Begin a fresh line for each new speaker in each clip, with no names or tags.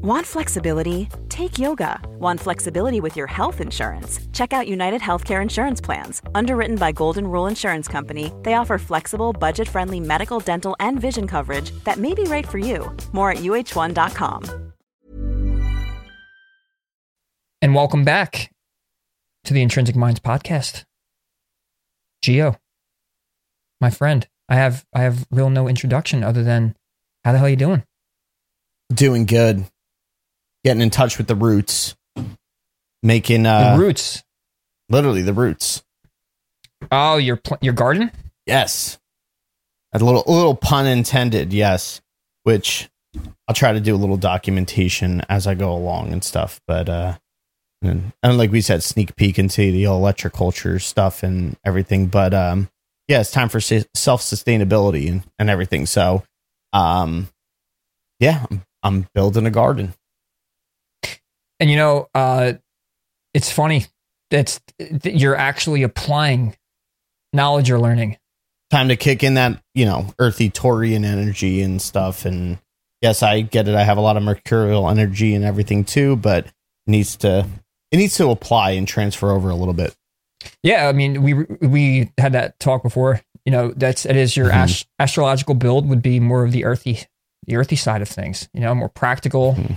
Want flexibility? Take yoga. Want flexibility with your health insurance? Check out United Healthcare Insurance Plans. Underwritten by Golden Rule Insurance Company, they offer flexible, budget friendly medical, dental, and vision coverage that may be right for you. More at uhone.com.
And welcome back to the Intrinsic Minds podcast. Geo, my friend, I have I have real no introduction other than how the hell you doing?
Doing good. Getting in touch with the roots. Making uh
the roots.
Literally the roots.
Oh, your pl- your garden?
Yes. A little a little pun intended, yes. Which I'll try to do a little documentation as I go along and stuff, but uh and, and like we said, sneak peek into the electric culture stuff and everything. But um, yeah, it's time for self sustainability and, and everything. So, um, yeah, I'm, I'm building a garden.
And you know, uh, it's funny. It's you're actually applying knowledge you're learning.
Time to kick in that you know earthy Taurian energy and stuff. And yes, I get it. I have a lot of mercurial energy and everything too, but needs to it needs to apply and transfer over a little bit.
Yeah, I mean, we we had that talk before. You know, that's it is your mm-hmm. ast- astrological build would be more of the earthy, the earthy side of things. You know, more practical, mm-hmm.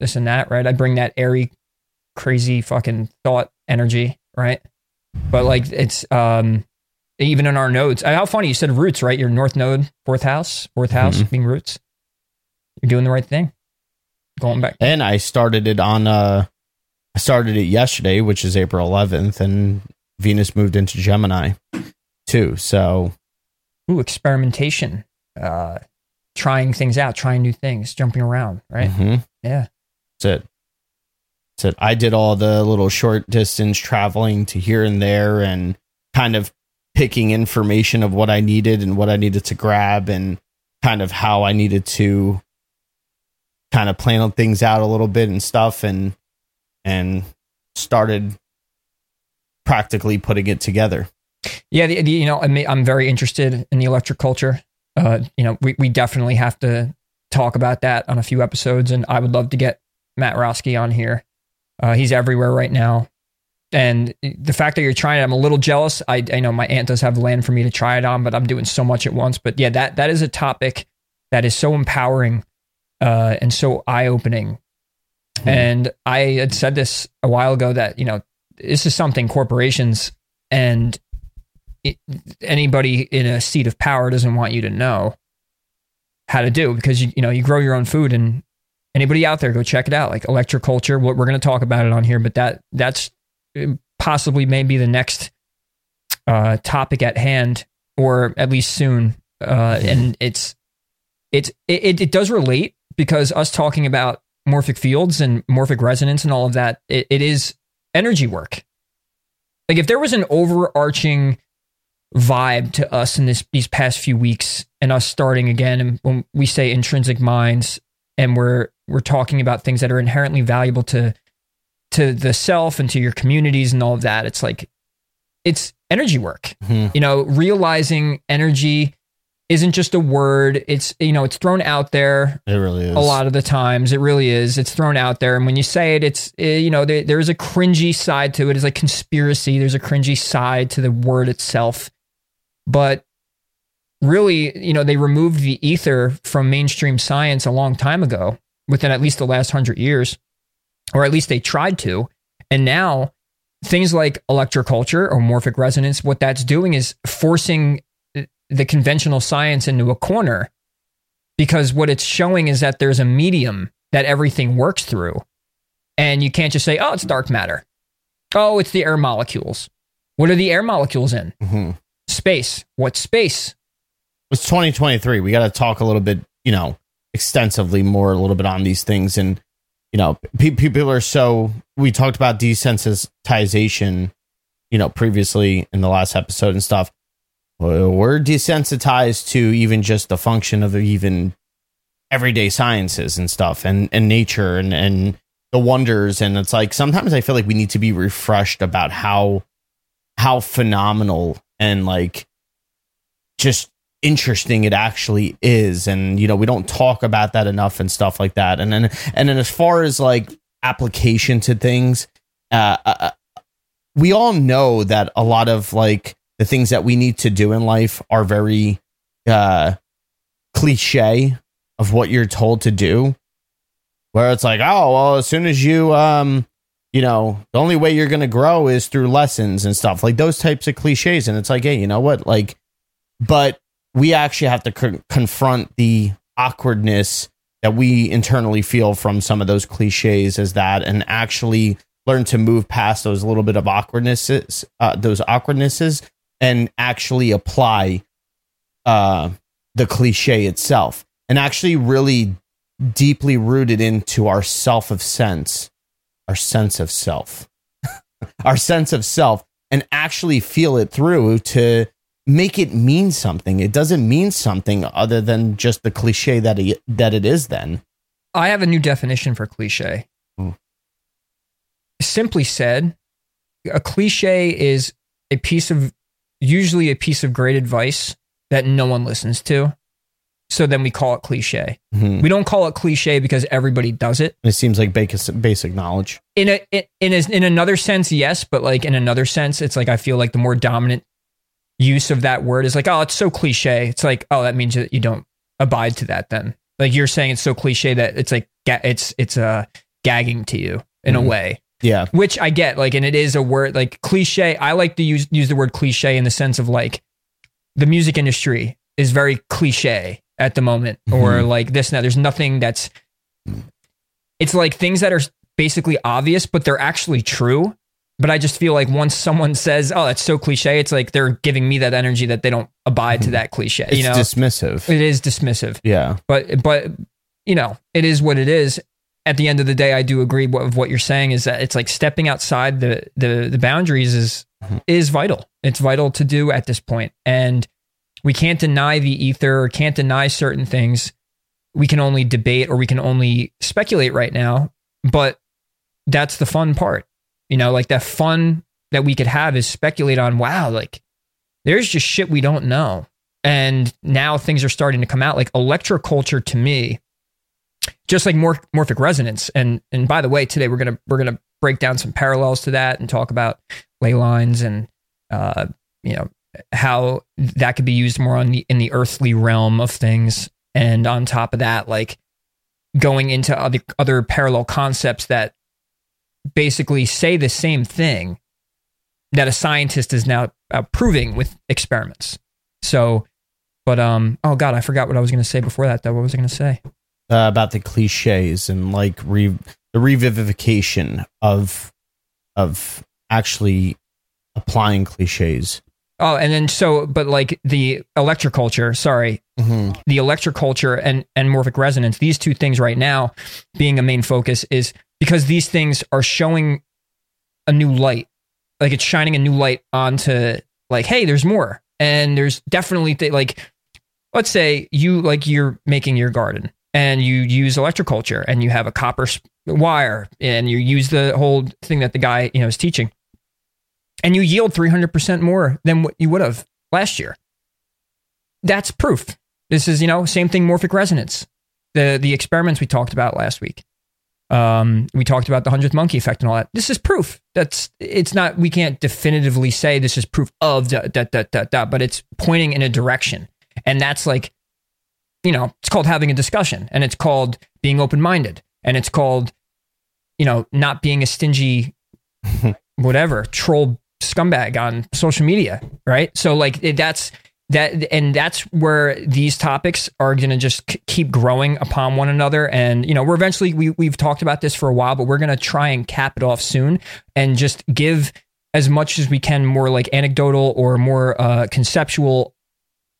This and that. Right? I bring that airy, crazy fucking thought energy. Right? But like it's um even in our nodes. How funny you said roots, right? Your north node, fourth house, fourth house mm-hmm. being roots. You're doing the right thing. Going back.
And I started it on uh I started it yesterday, which is April 11th, and Venus moved into Gemini too. So,
ooh, experimentation, uh, trying things out, trying new things, jumping around, right?
Mm-hmm.
Yeah,
that's it. I did all the little short distance traveling to here and there, and kind of picking information of what I needed and what I needed to grab, and kind of how I needed to kind of plan things out a little bit and stuff, and and started practically putting it together.
Yeah, the, the, you know, I'm, I'm very interested in the electric culture. Uh, you know, we, we definitely have to talk about that on a few episodes, and I would love to get Matt Roski on here. Uh, he's everywhere right now, and the fact that you're trying it, I'm a little jealous. I, I know my aunt does have land for me to try it on, but I'm doing so much at once. But yeah, that that is a topic that is so empowering uh, and so eye opening Mm-hmm. And I had said this a while ago that, you know, this is something corporations and it, anybody in a seat of power doesn't want you to know how to do because you, you know, you grow your own food and anybody out there go check it out like electroculture what we're going to talk about it on here but that that's possibly maybe the next uh, topic at hand or at least soon uh, and it's it's it, it does relate because us talking about morphic fields and morphic resonance and all of that, it, it is energy work. Like if there was an overarching vibe to us in this these past few weeks and us starting again and when we say intrinsic minds and we're we're talking about things that are inherently valuable to to the self and to your communities and all of that it's like it's energy work mm-hmm. you know realizing energy isn't just a word. It's you know it's thrown out there.
It really is
a lot of the times. It really is. It's thrown out there, and when you say it, it's eh, you know there, there's a cringy side to it. It's like conspiracy. There's a cringy side to the word itself, but really, you know, they removed the ether from mainstream science a long time ago, within at least the last hundred years, or at least they tried to, and now. Things like electroculture or morphic resonance, what that's doing is forcing the conventional science into a corner because what it's showing is that there's a medium that everything works through. And you can't just say, oh, it's dark matter. Oh, it's the air molecules. What are the air molecules in?
Mm-hmm.
Space. What space?
It's 2023. We got to talk a little bit, you know, extensively more a little bit on these things. And, you know, pe- people are so, we talked about desensitization, you know, previously in the last episode and stuff we're desensitized to even just the function of even everyday sciences and stuff and, and nature and, and the wonders. And it's like sometimes I feel like we need to be refreshed about how how phenomenal and like just interesting it actually is. And you know we don't talk about that enough and stuff like that. And then and then as far as like application to things uh, uh we all know that a lot of like the things that we need to do in life are very uh cliche of what you're told to do. Where it's like oh well as soon as you um you know the only way you're going to grow is through lessons and stuff like those types of cliches. And it's like hey you know what? Like but we actually have to co- confront the awkwardness that we internally feel from some of those cliches as that and actually learn to move past those little bit of awkwardnesses uh, those awkwardnesses and actually apply uh, the cliche itself and actually really deeply rooted into our self of sense our sense of self. Our sense of self and actually feel it through to make it mean something. It doesn't mean something other than just the cliche that it, that it is then.
I have a new definition for cliche. Hmm. Simply said, a cliche is a piece of usually a piece of great advice that no one listens to. So then we call it cliche. Mm-hmm. We don't call it cliche because everybody does it.
It seems like basic, basic knowledge.
In a in, a, in another sense, yes, but like in another sense, it's like I feel like the more dominant use of that word is like, oh, it's so cliche. It's like, oh, that means that you don't abide to that. Then, like you're saying, it's so cliche that it's like it's it's uh gagging to you in mm-hmm. a way.
Yeah,
which I get. Like, and it is a word like cliche. I like to use use the word cliche in the sense of like the music industry is very cliche at the moment, mm-hmm. or like this and that. There's nothing that's. It's like things that are basically obvious, but they're actually true but I just feel like once someone says, "Oh, that's so cliche," it's like they're giving me that energy that they don't abide to mm-hmm. that cliche.
It's
you know,
dismissive.
It is dismissive.
Yeah,
but but you know, it is what it is. At the end of the day, I do agree with what you're saying. Is that it's like stepping outside the the, the boundaries is mm-hmm. is vital. It's vital to do at this point, and we can't deny the ether or can't deny certain things. We can only debate or we can only speculate right now, but that's the fun part you know, like that fun that we could have is speculate on, wow, like there's just shit we don't know. And now things are starting to come out like electroculture to me, just like mor- morphic resonance. And and by the way, today we're gonna we're gonna break down some parallels to that and talk about ley lines and uh, you know how that could be used more on the in the earthly realm of things. And on top of that, like going into other other parallel concepts that basically say the same thing that a scientist is now uh, proving with experiments. So, but um, oh god, I forgot what I was going to say before that. Though, what was I going to say
uh, about the cliches and like re- the revivification of of actually applying cliches?
Oh, and then so, but like the electroculture, sorry, mm-hmm. the electroculture and and morphic resonance, these two things right now being a main focus is because these things are showing a new light. Like it's shining a new light onto like, hey, there's more. And there's definitely th- like, let's say you like you're making your garden and you use electroculture and you have a copper wire and you use the whole thing that the guy you know is teaching and you yield 300% more than what you would have last year that's proof this is you know same thing morphic resonance the the experiments we talked about last week um, we talked about the hundredth monkey effect and all that. This is proof. That's it's not. We can't definitively say this is proof of that that that that but it's pointing in a direction, and that's like, you know, it's called having a discussion, and it's called being open minded, and it's called, you know, not being a stingy, whatever troll scumbag on social media, right? So like that's that and that's where these topics are going to just keep growing upon one another. And you know we're eventually we, we've talked about this for a while but we're going to try and cap it off soon and just give as much as we can more like anecdotal or more uh, conceptual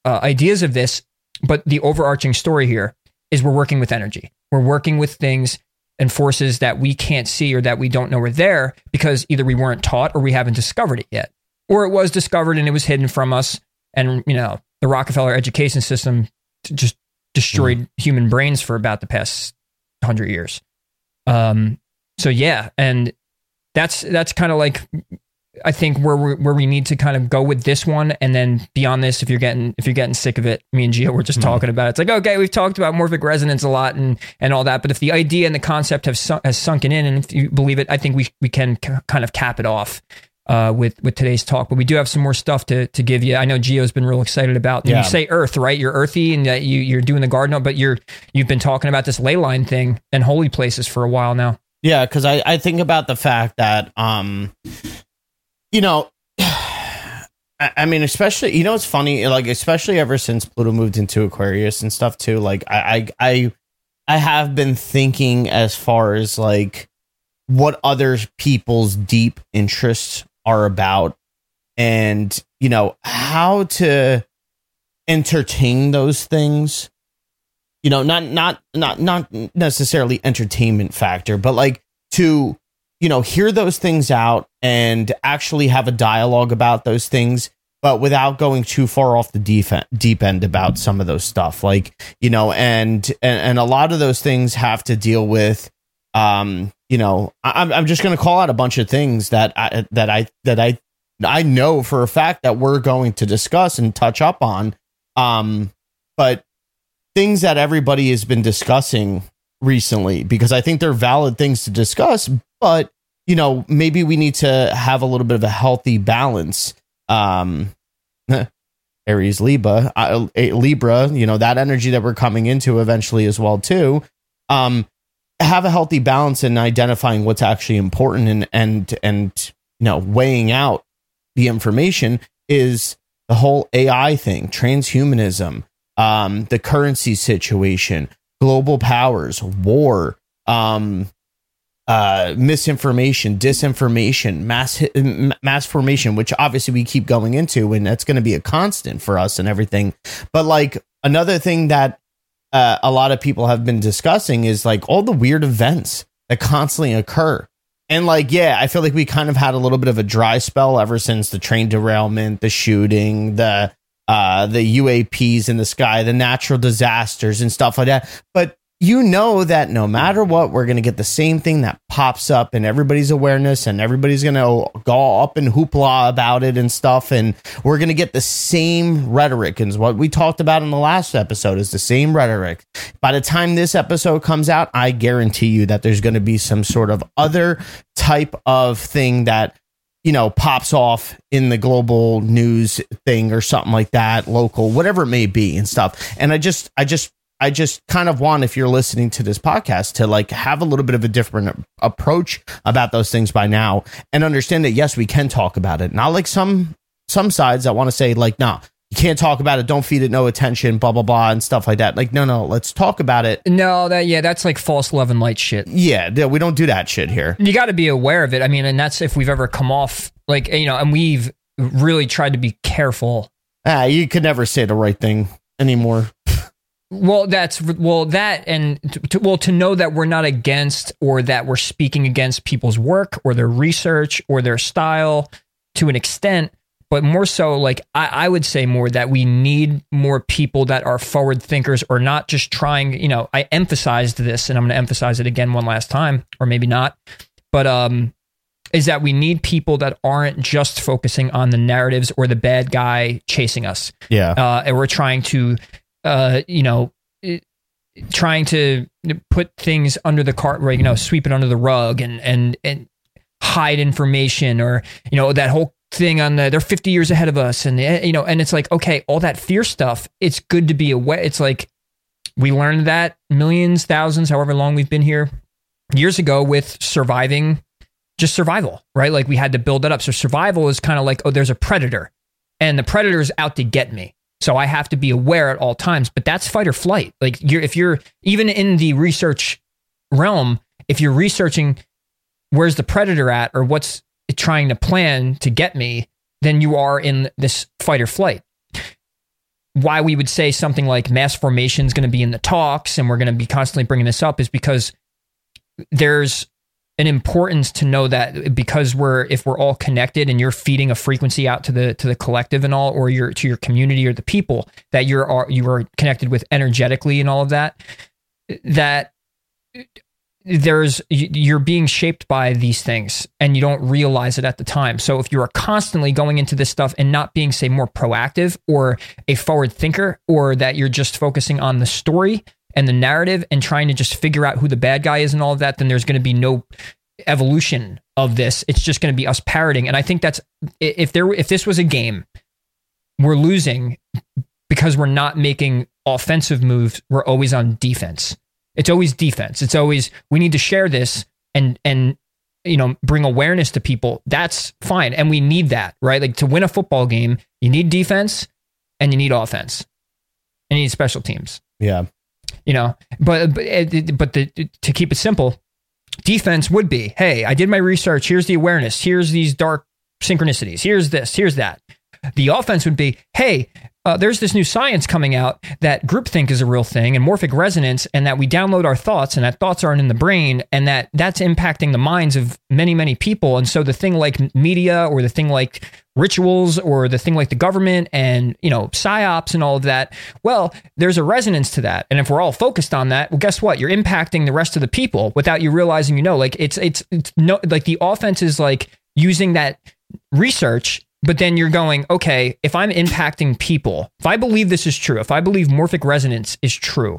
uh, ideas of this. But the overarching story here is we're working with energy. We're working with things and forces that we can't see or that we don't know are there because either we weren't taught or we haven't discovered it yet. Or it was discovered and it was hidden from us and you know the Rockefeller education system just destroyed mm. human brains for about the past hundred years. Um, so yeah, and that's that's kind of like I think where we where we need to kind of go with this one, and then beyond this, if you're getting if you're getting sick of it, me and Gio were just mm-hmm. talking about it. It's like okay, we've talked about morphic resonance a lot and and all that, but if the idea and the concept have su- has sunken in, and if you believe it, I think we we can c- kind of cap it off uh, with with today's talk. But we do have some more stuff to to give you. I know Geo's been real excited about. Yeah. You say Earth, right? You're earthy, and that you you're doing the garden, but you're you've been talking about this ley line thing and holy places for a while now.
Yeah, because I I think about the fact that um, you know. I mean, especially you know, it's funny. Like, especially ever since Pluto moved into Aquarius and stuff too. Like, I, I, I, I have been thinking as far as like what other people's deep interests are about. And you know how to entertain those things. You know not not not not necessarily entertainment factor but like to you know hear those things out and actually have a dialogue about those things but without going too far off the deep, deep end about some of those stuff. Like you know and, and and a lot of those things have to deal with um you know i'm i'm just going to call out a bunch of things that i that i that i I know for a fact that we're going to discuss and touch up on. Um, but things that everybody has been discussing recently, because I think they're valid things to discuss, but you know, maybe we need to have a little bit of a healthy balance. Um, Aries Libra, uh, Libra, you know, that energy that we're coming into eventually as well too. Um, have a healthy balance in identifying what's actually important and and and you know weighing out the information is the whole AI thing, transhumanism, um, the currency situation, global powers, war, um, uh, misinformation, disinformation, mass mass formation, which obviously we keep going into, and that's going to be a constant for us and everything. But like another thing that uh, a lot of people have been discussing is like all the weird events that constantly occur. And like, yeah, I feel like we kind of had a little bit of a dry spell ever since the train derailment, the shooting, the uh the UAPs in the sky, the natural disasters and stuff like that. But you know that no matter what, we're going to get the same thing that pops up in everybody's awareness and everybody's going to go up and hoopla about it and stuff. And we're going to get the same rhetoric. And what we talked about in the last episode is the same rhetoric. By the time this episode comes out, I guarantee you that there's going to be some sort of other type of thing that you know, pops off in the global news thing or something like that, local, whatever it may be and stuff. And I just, I just I just kind of want, if you're listening to this podcast, to like have a little bit of a different approach about those things by now and understand that yes, we can talk about it. Not like some some sides that want to say like, no, nah, you can't talk about it. Don't feed it no attention. Blah blah blah and stuff like that. Like, no, no, let's talk about it.
No, that yeah, that's like false love and light shit.
Yeah, we don't do that shit here.
You got to be aware of it. I mean, and that's if we've ever come off like you know, and we've really tried to be careful.
Ah, you could never say the right thing anymore.
Well, that's well that and to, well to know that we're not against or that we're speaking against people's work or their research or their style to an extent, but more so like I, I would say more that we need more people that are forward thinkers or not just trying. You know, I emphasized this and I'm going to emphasize it again one last time, or maybe not, but um, is that we need people that aren't just focusing on the narratives or the bad guy chasing us.
Yeah,
uh, and we're trying to uh, you know, trying to put things under the cart? You know, sweep it under the rug and and and hide information, or you know, that whole thing on the they're 50 years ahead of us, and you know, and it's like, okay, all that fear stuff. It's good to be aware. It's like we learned that millions, thousands, however long we've been here, years ago with surviving, just survival, right? Like we had to build that up. So survival is kind of like, oh, there's a predator, and the predator's out to get me so I have to be aware at all times. But that's fight or flight. Like you're, if you're even in the research realm, if you're researching where's the predator at or what's trying to plan to get me, then you are in this fight or flight. Why we would say something like mass formation is going to be in the talks and we're going to be constantly bringing this up is because there's an importance to know that because we're if we're all connected and you're feeding a frequency out to the to the collective and all or your to your community or the people that you're you are connected with energetically and all of that that there's you're being shaped by these things and you don't realize it at the time. So if you are constantly going into this stuff and not being say more proactive or a forward thinker or that you're just focusing on the story and the narrative and trying to just figure out who the bad guy is and all of that, then there's going to be no evolution of this. It's just going to be us parroting. And I think that's if there if this was a game, we're losing because we're not making offensive moves. We're always on defense. It's always defense. It's always we need to share this and and you know bring awareness to people. That's fine, and we need that, right? Like to win a football game, you need defense and you need offense, and you need special teams.
Yeah,
you know, but but eh, but the, to keep it simple, defense would be, hey, I did my research. Here's the awareness. Here's these dark synchronicities. Here's this. Here's that. The offense would be, hey, uh, there's this new science coming out that groupthink is a real thing and morphic resonance, and that we download our thoughts, and that thoughts aren't in the brain, and that that's impacting the minds of many, many people. And so the thing like media, or the thing like rituals, or the thing like the government, and you know psyops and all of that, well, there's a resonance to that. And if we're all focused on that, well, guess what? You're impacting the rest of the people without you realizing. You know, like it's it's it's no like the offense is like using that research but then you're going, okay, if I'm impacting people, if I believe this is true, if I believe morphic resonance is true,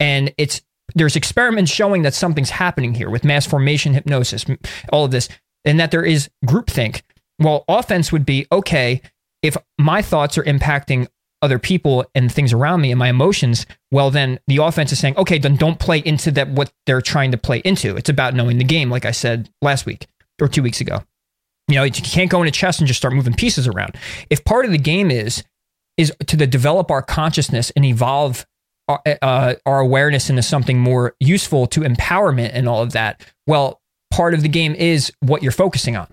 and it's there's experiments showing that something's happening here with mass formation hypnosis, all of this, and that there is groupthink. Well, offense would be okay if my thoughts are impacting other people and things around me and my emotions. Well, then the offense is saying, okay, then don't play into that what they're trying to play into. It's about knowing the game, like I said last week or two weeks ago. You know, you can't go into chess and just start moving pieces around. If part of the game is is to the develop our consciousness and evolve our, uh, our awareness into something more useful to empowerment and all of that, well, part of the game is what you're focusing on.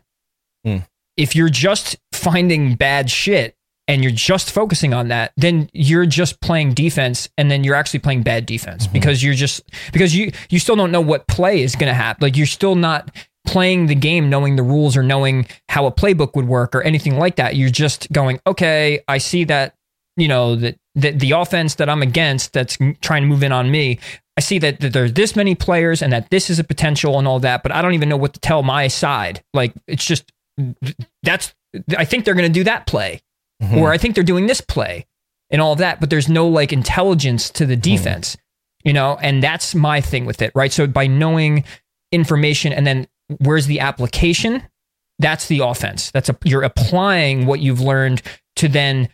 Mm. If you're just finding bad shit and you're just focusing on that, then you're just playing defense and then you're actually playing bad defense mm-hmm. because you're just because you you still don't know what play is going to happen. Like you're still not playing the game knowing the rules or knowing how a playbook would work or anything like that. You're just going, okay, I see that, you know, that the, the offense that I'm against that's trying to move in on me. I see that, that there's this many players and that this is a potential and all that, but I don't even know what to tell my side. Like it's just that's I think they're going to do that play, mm-hmm. or I think they're doing this play, and all of that. But there's no like intelligence to the mm-hmm. defense, mm-hmm. you know, and that's my thing with it, right? So by knowing information and then where's the application? That's the offense. That's a you're applying what you've learned to then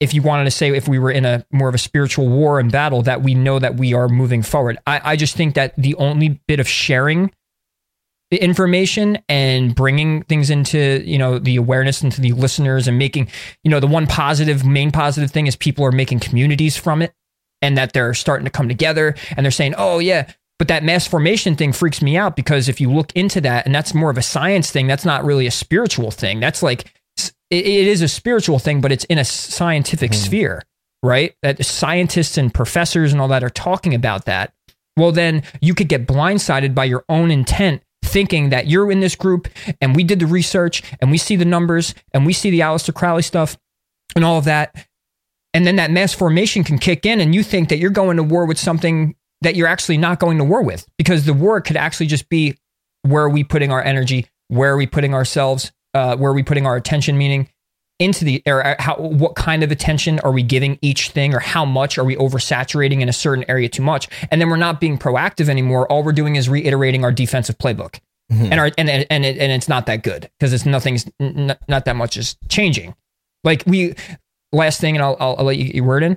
if you wanted to say if we were in a more of a spiritual war and battle that we know that we are moving forward. I, I just think that the only bit of sharing information and bringing things into you know the awareness into the listeners and making you know the one positive main positive thing is people are making communities from it and that they're starting to come together and they're saying oh yeah but that mass formation thing freaks me out because if you look into that, and that's more of a science thing, that's not really a spiritual thing. That's like, it, it is a spiritual thing, but it's in a scientific mm-hmm. sphere, right? That scientists and professors and all that are talking about that. Well, then you could get blindsided by your own intent thinking that you're in this group and we did the research and we see the numbers and we see the Aleister Crowley stuff and all of that. And then that mass formation can kick in and you think that you're going to war with something that you're actually not going to war with because the war could actually just be where are we putting our energy, where are we putting ourselves, uh, where are we putting our attention, meaning into the or uh, how what kind of attention are we giving each thing or how much are we oversaturating in a certain area too much? And then we're not being proactive anymore. All we're doing is reiterating our defensive playbook. Mm-hmm. and our and and and, it, and it's not that good because it's nothing's n- not that much is changing. Like we last thing and I'll, I'll, I'll let you, you word in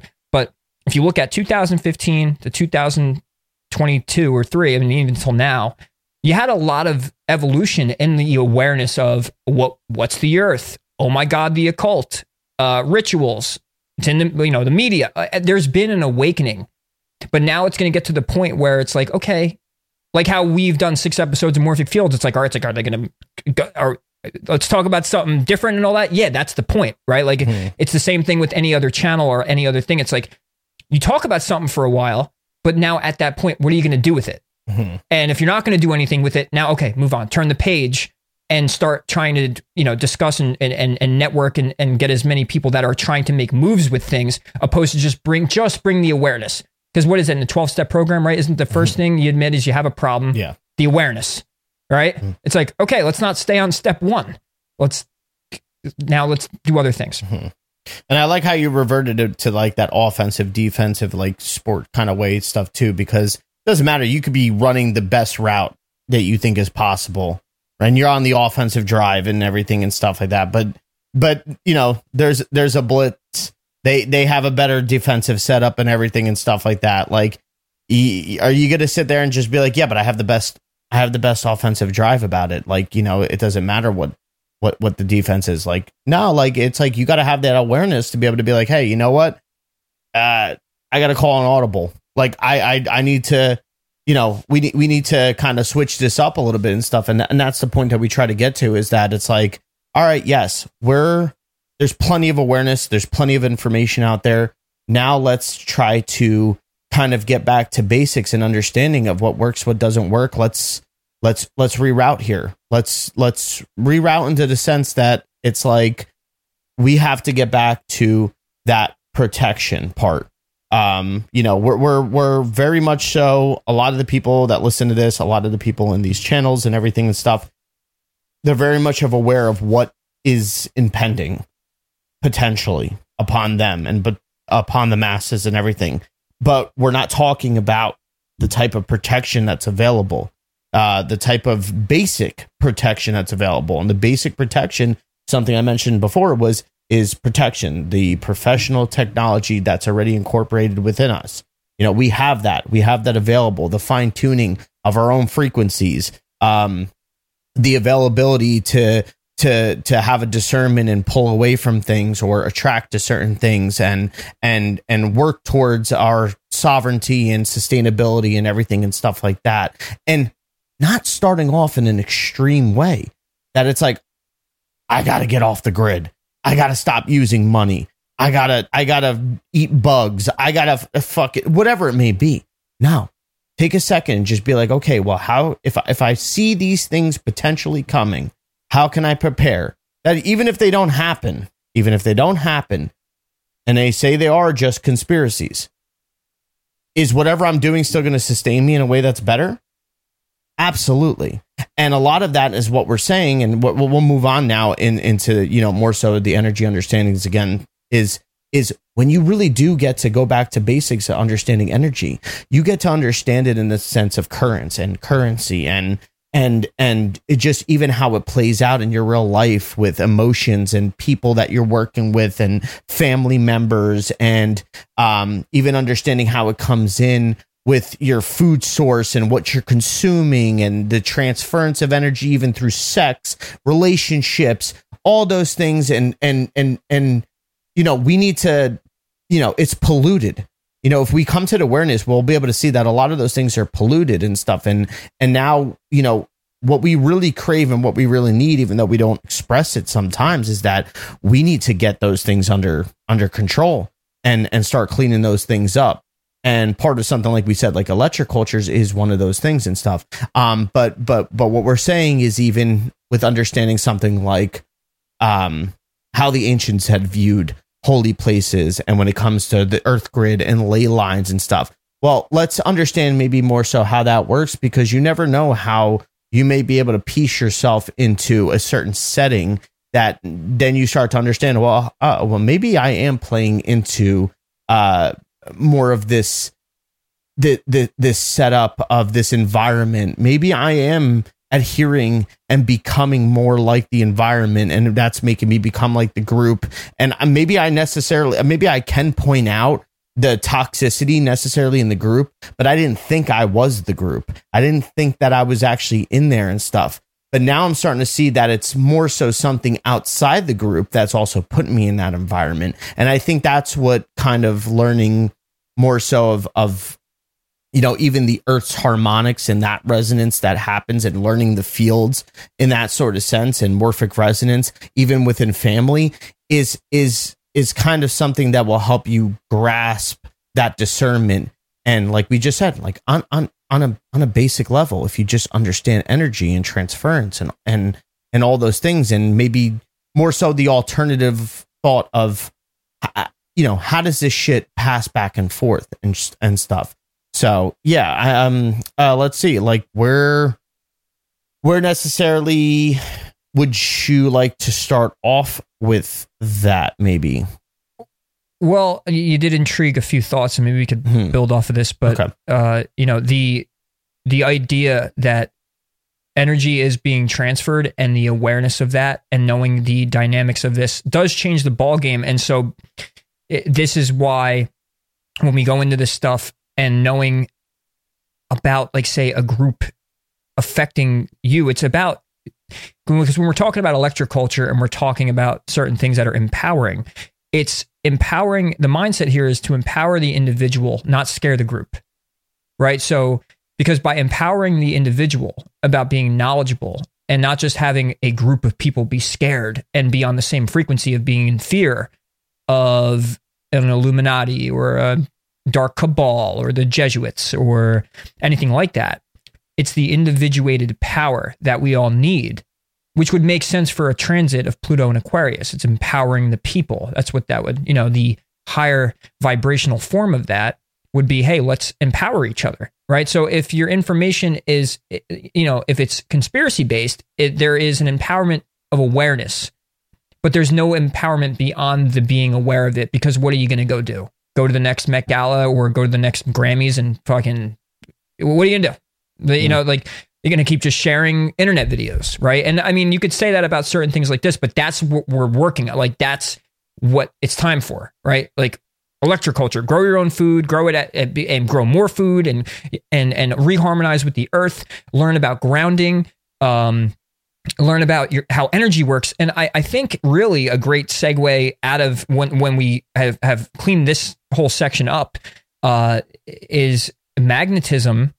if you look at 2015 to 2022 or three, I mean, even until now, you had a lot of evolution in the awareness of what what's the earth? Oh my God, the occult, uh, rituals. It's in the you know the media. Uh, there's been an awakening, but now it's going to get to the point where it's like okay, like how we've done six episodes of Morphic Fields. It's like all right, it's like are they going to are let's talk about something different and all that. Yeah, that's the point, right? Like mm-hmm. it's the same thing with any other channel or any other thing. It's like you talk about something for a while, but now at that point, what are you going to do with it? Mm-hmm. And if you're not going to do anything with it, now, okay, move on, turn the page and start trying to, you know, discuss and, and, and network and, and get as many people that are trying to make moves with things opposed to just bring, just bring the awareness. Because what is it in the 12 step program, right? Isn't the 1st mm-hmm. thing you admit is you have a problem?
Yeah.
the awareness, right?
Mm-hmm.
It's like, okay, let's not stay on step one. Let's now let's do other things.
And I like how you reverted it to like that offensive, defensive, like sport kind of way stuff too, because it doesn't matter. You could be running the best route that you think is possible, and you're on the offensive drive and everything and stuff like that. But, but you know, there's there's a blitz. They they have a better defensive setup and everything and stuff like that. Like, are you going to sit there and just be like, yeah, but I have the best, I have the best offensive drive about it. Like, you know, it doesn't matter what what what the defense is like. No, like it's like you got to have that awareness to be able to be like, hey, you know what? Uh, I got to call an audible. Like I I I need to, you know, we need we need to kind of switch this up a little bit and stuff. And and that's the point that we try to get to is that it's like, all right, yes, we're there's plenty of awareness, there's plenty of information out there. Now let's try to kind of get back to basics and understanding of what works, what doesn't work. Let's let's let's reroute here. Let's let's reroute into the sense that it's like we have to get back to that protection part. Um, you know, we're we're we're very much so a lot of the people that listen to this, a lot of the people in these channels and everything and stuff, they're very much of aware of what is impending potentially upon them and but upon the masses and everything. But we're not talking about the type of protection that's available uh, the type of basic protection that's available. And the basic protection, something I mentioned before, was is protection, the professional technology that's already incorporated within us. You know, we have that. We have that available. The fine tuning of our own frequencies, um, the availability to to to have a discernment and pull away from things or attract to certain things and and and work towards our sovereignty and sustainability and everything and stuff like that. And not starting off in an extreme way that it's like i gotta get off the grid. I gotta stop using money. I gotta i gotta eat bugs. I gotta f- uh, fuck it whatever it may be. Now take a second and just be like okay well how if I, if i see these things potentially coming how can i prepare? That even if they don't happen even if they don't happen and they say they are just conspiracies is whatever i'm doing still going to sustain me in a way that's better Absolutely. And a lot of that is what we're saying. And what we'll move on now in, into, you know, more so the energy understandings again is, is when you really do get to go back to basics of understanding energy, you get to understand it in the sense of currents and currency and, and, and just even how it plays out in your real life with emotions and people that you're working with and family members and, um, even understanding how it comes in with your food source and what you're consuming and the transference of energy even through sex relationships all those things. And and and and you know we need to you know it's polluted. You know if we come to the awareness we'll be able to see that a lot of those things are polluted and stuff. And and now you know what we really crave and what we really need even though we don't express it sometimes is that we need to get those things under under control and and start cleaning those things up and part of something like we said like electric cultures is one of those things and stuff. Um but but but what we're saying is even with understanding something like um how the ancients had viewed holy places and when it comes to the earth grid and ley lines and stuff. Well let's understand maybe more so how that works because you never know how you may be able to piece yourself into a certain setting that then you start to understand well uh, well maybe i am playing into uh more of this the, the this setup of this environment. Maybe i am adhering and becoming more like the environment and that's making me become like the group. And maybe i necessarily maybe i can point out the toxicity necessarily in the group but i didn't think i was the group. I didn't think that i was actually in there and stuff but now i'm starting to see that it's more so something outside the group that's also putting me in that environment. And i think that's what kind of learning more so of of you know even the earth's harmonics and that resonance that happens and learning the fields in that sort of sense and morphic resonance even within family is is is kind of something that will help you grasp that discernment. And like we just said like on on on a on a basic level if you just understand energy and transference and and and all those things and maybe more so the alternative thought of you know how does this shit pass back and forth and and stuff so yeah um uh let's see like where where necessarily would you like to start off with that? Maybe.
Well, you did intrigue a few thoughts, and maybe we could
Hmm.
build off of this. But
Okay.
uh, you know, the the idea that energy is being transferred and the awareness of that, and knowing the dynamics of this, does change the ball game. And so, it, this is why when we go into this stuff and knowing about, like, say, a group affecting you, it's about because when we're talking about electric culture and we're talking about certain things that are empowering, it's empowering the mindset here is to empower the individual, not scare the group. Right? So because by empowering the individual about being knowledgeable and not just having a group of people be scared and be on the same frequency of being in fear of an Illuminati or a dark cabal or the Jesuits or anything like that. It's the individuated power that we all need which would make sense for a transit of Pluto and Aquarius. It's empowering the people. That's what that would, you know, the higher vibrational form of that would be, hey, let's empower each other, right? So if your information is, you know, if it's conspiracy based, it, there is an empowerment of awareness, but there's no empowerment beyond the being aware of it because what are you going to go do? Go to the next Met Gala or go to the next Grammys and fucking, what are you going to do? The- You mm. know, like you're going to keep just sharing internet videos, right? And I mean, you could say that about certain things like this, but that's what we're working at. Like, that's what it's time for, right? Like, electroculture, grow your own food, grow it at, at, and grow more food and, and, and reharmonize with the earth, learn about grounding, um, learn about your, how energy works. And I, I think really a great segue out of when, when we have, have cleaned this whole section up, uh, is magnetism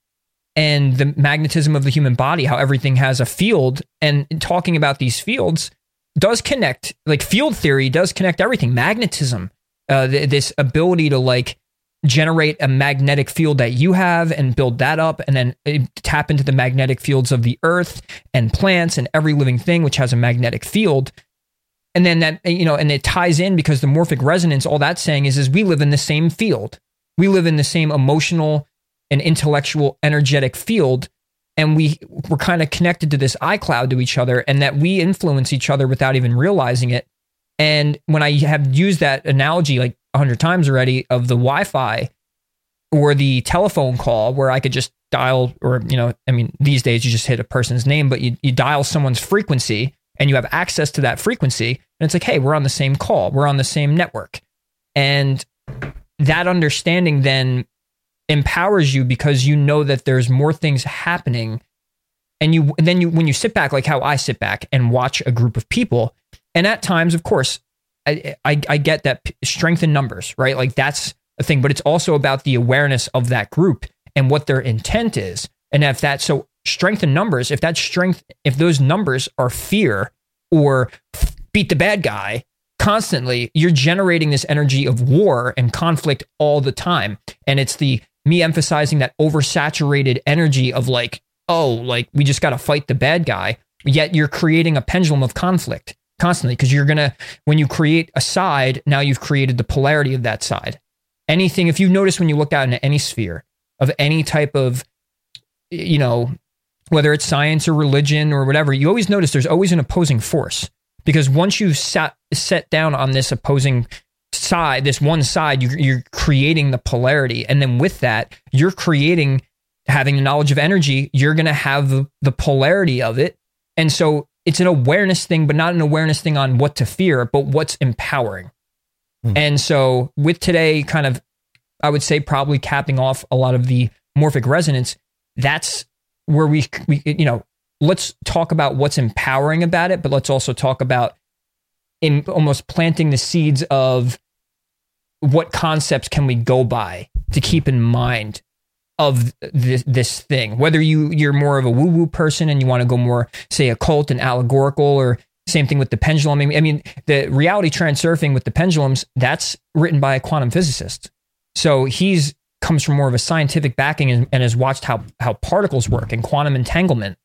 and the magnetism of the human body, how everything has a field. And talking about these fields does connect, like field theory does connect everything. Magnetism, uh, th- this ability to like generate a magnetic field that you have and build that up and then uh, tap into the magnetic fields of the earth and plants and every living thing which has a magnetic field and then that you know and it ties in because the morphic resonance all that's saying is is we live in the same field we live in the same emotional and intellectual energetic field and we we're kind of connected to this iCloud to each other and that we influence each other without even realizing it. And when I have used that analogy like a hundred times already of the Wi-Fi or the telephone call where I could just dial or you know I mean these days you just hit a person's name but you, you dial someone's frequency and you have access to that frequency and it's like hey we're on the same call. We're on the same network. And that understanding then empowers you because you know that there's more things happening. And you and then you when you sit back like how I sit back and watch a group of people and at times of course I I, I get that strength in numbers right? Like that's a thing but it's also about the awareness of that group and what their intent is. And if that so strength in numbers if that strength if those numbers are fear or beat the bad guy constantly you're generating this energy of war and conflict all the time. And it's the me emphasizing that oversaturated energy of like oh like we just got to fight the bad guy yet you're creating a pendulum of conflict constantly because you're gonna when you create a side now you've created the polarity of that side. Anything if you notice when you look out into any sphere of any type of you know whether it's science or religion or whatever you always notice there's always an opposing force because once you sat set down on this opposing side this one side you're, you're creating the polarity. And then with that you're creating having the knowledge of energy you're going to have the, the polarity of it. And so it's an awareness thing but not an awareness thing on what to fear but what's empowering. Hmm. And so with today kind of i would say probably capping off a lot of the morphic resonance that's where we, we you know let's talk about what's empowering about it but let's also talk about in almost planting the seeds of what concepts can we go by to keep in mind of this, this thing? Whether you you're more of a woo woo person and you want to go more say occult and allegorical or same thing with the pendulum. I mean, I mean the reality transurfing with the pendulums that's written by a quantum physicist. So he's comes from more of a scientific backing and, and has watched how how particles work and quantum entanglement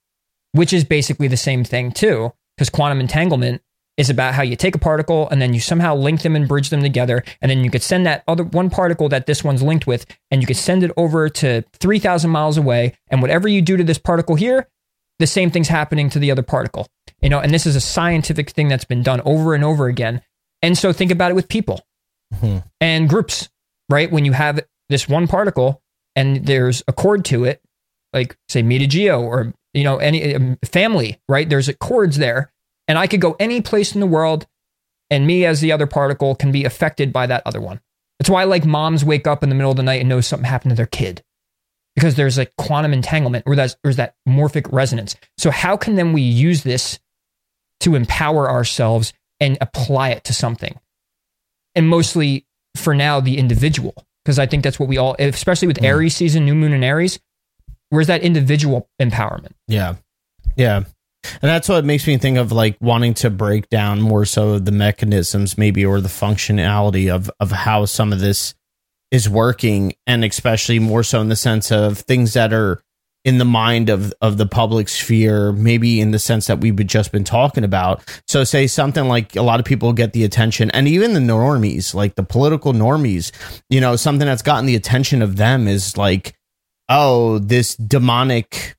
which is basically the same thing too because quantum entanglement is about how you take a particle and then you somehow link them and bridge them together and then you could send that other one particle that this one's linked with and you could send it over to 3000 miles away and whatever you do to this particle here the same thing's happening to the other particle. You know, and this is a scientific thing that's been done over and over again. And so think about it with people
Mm-hmm.
and groups, right? When you have this one particle and there's a cord to it, like say me to Geo or you know any um, family, right? There's a cords there, and I could go any place in the world, and me as the other particle can be affected by that other one. That's why like moms wake up in the middle of the night and know something happened to their kid because there's a quantum entanglement or that's there's that morphic resonance. So how can then we use this to empower ourselves and apply it to something? And mostly for now, the individual, because I think that's what we all, especially with hmm. Aries season, new moon and Aries, where's that individual empowerment?
Yeah. Yeah. And that's what makes me think of like wanting to break down more so the mechanisms, maybe, or the functionality of, of how some of this is working. And especially more so in the sense of things that are in the mind of, of the public sphere, maybe in the sense that we've just been talking about. So, say something like a lot of people get the attention, and even the normies, like the political normies, you know, something that's gotten the attention of them is like, oh, this demonic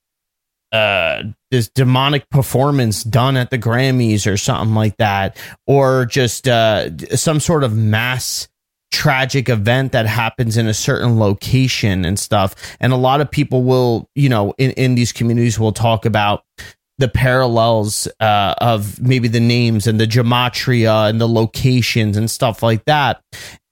uh this demonic performance done at the Grammys or something like that or just uh some sort of mass tragic event that happens in a certain location and stuff and a lot of people will you know in in these communities will talk about the parallels uh, of maybe the names and the gematria and the locations and stuff like that.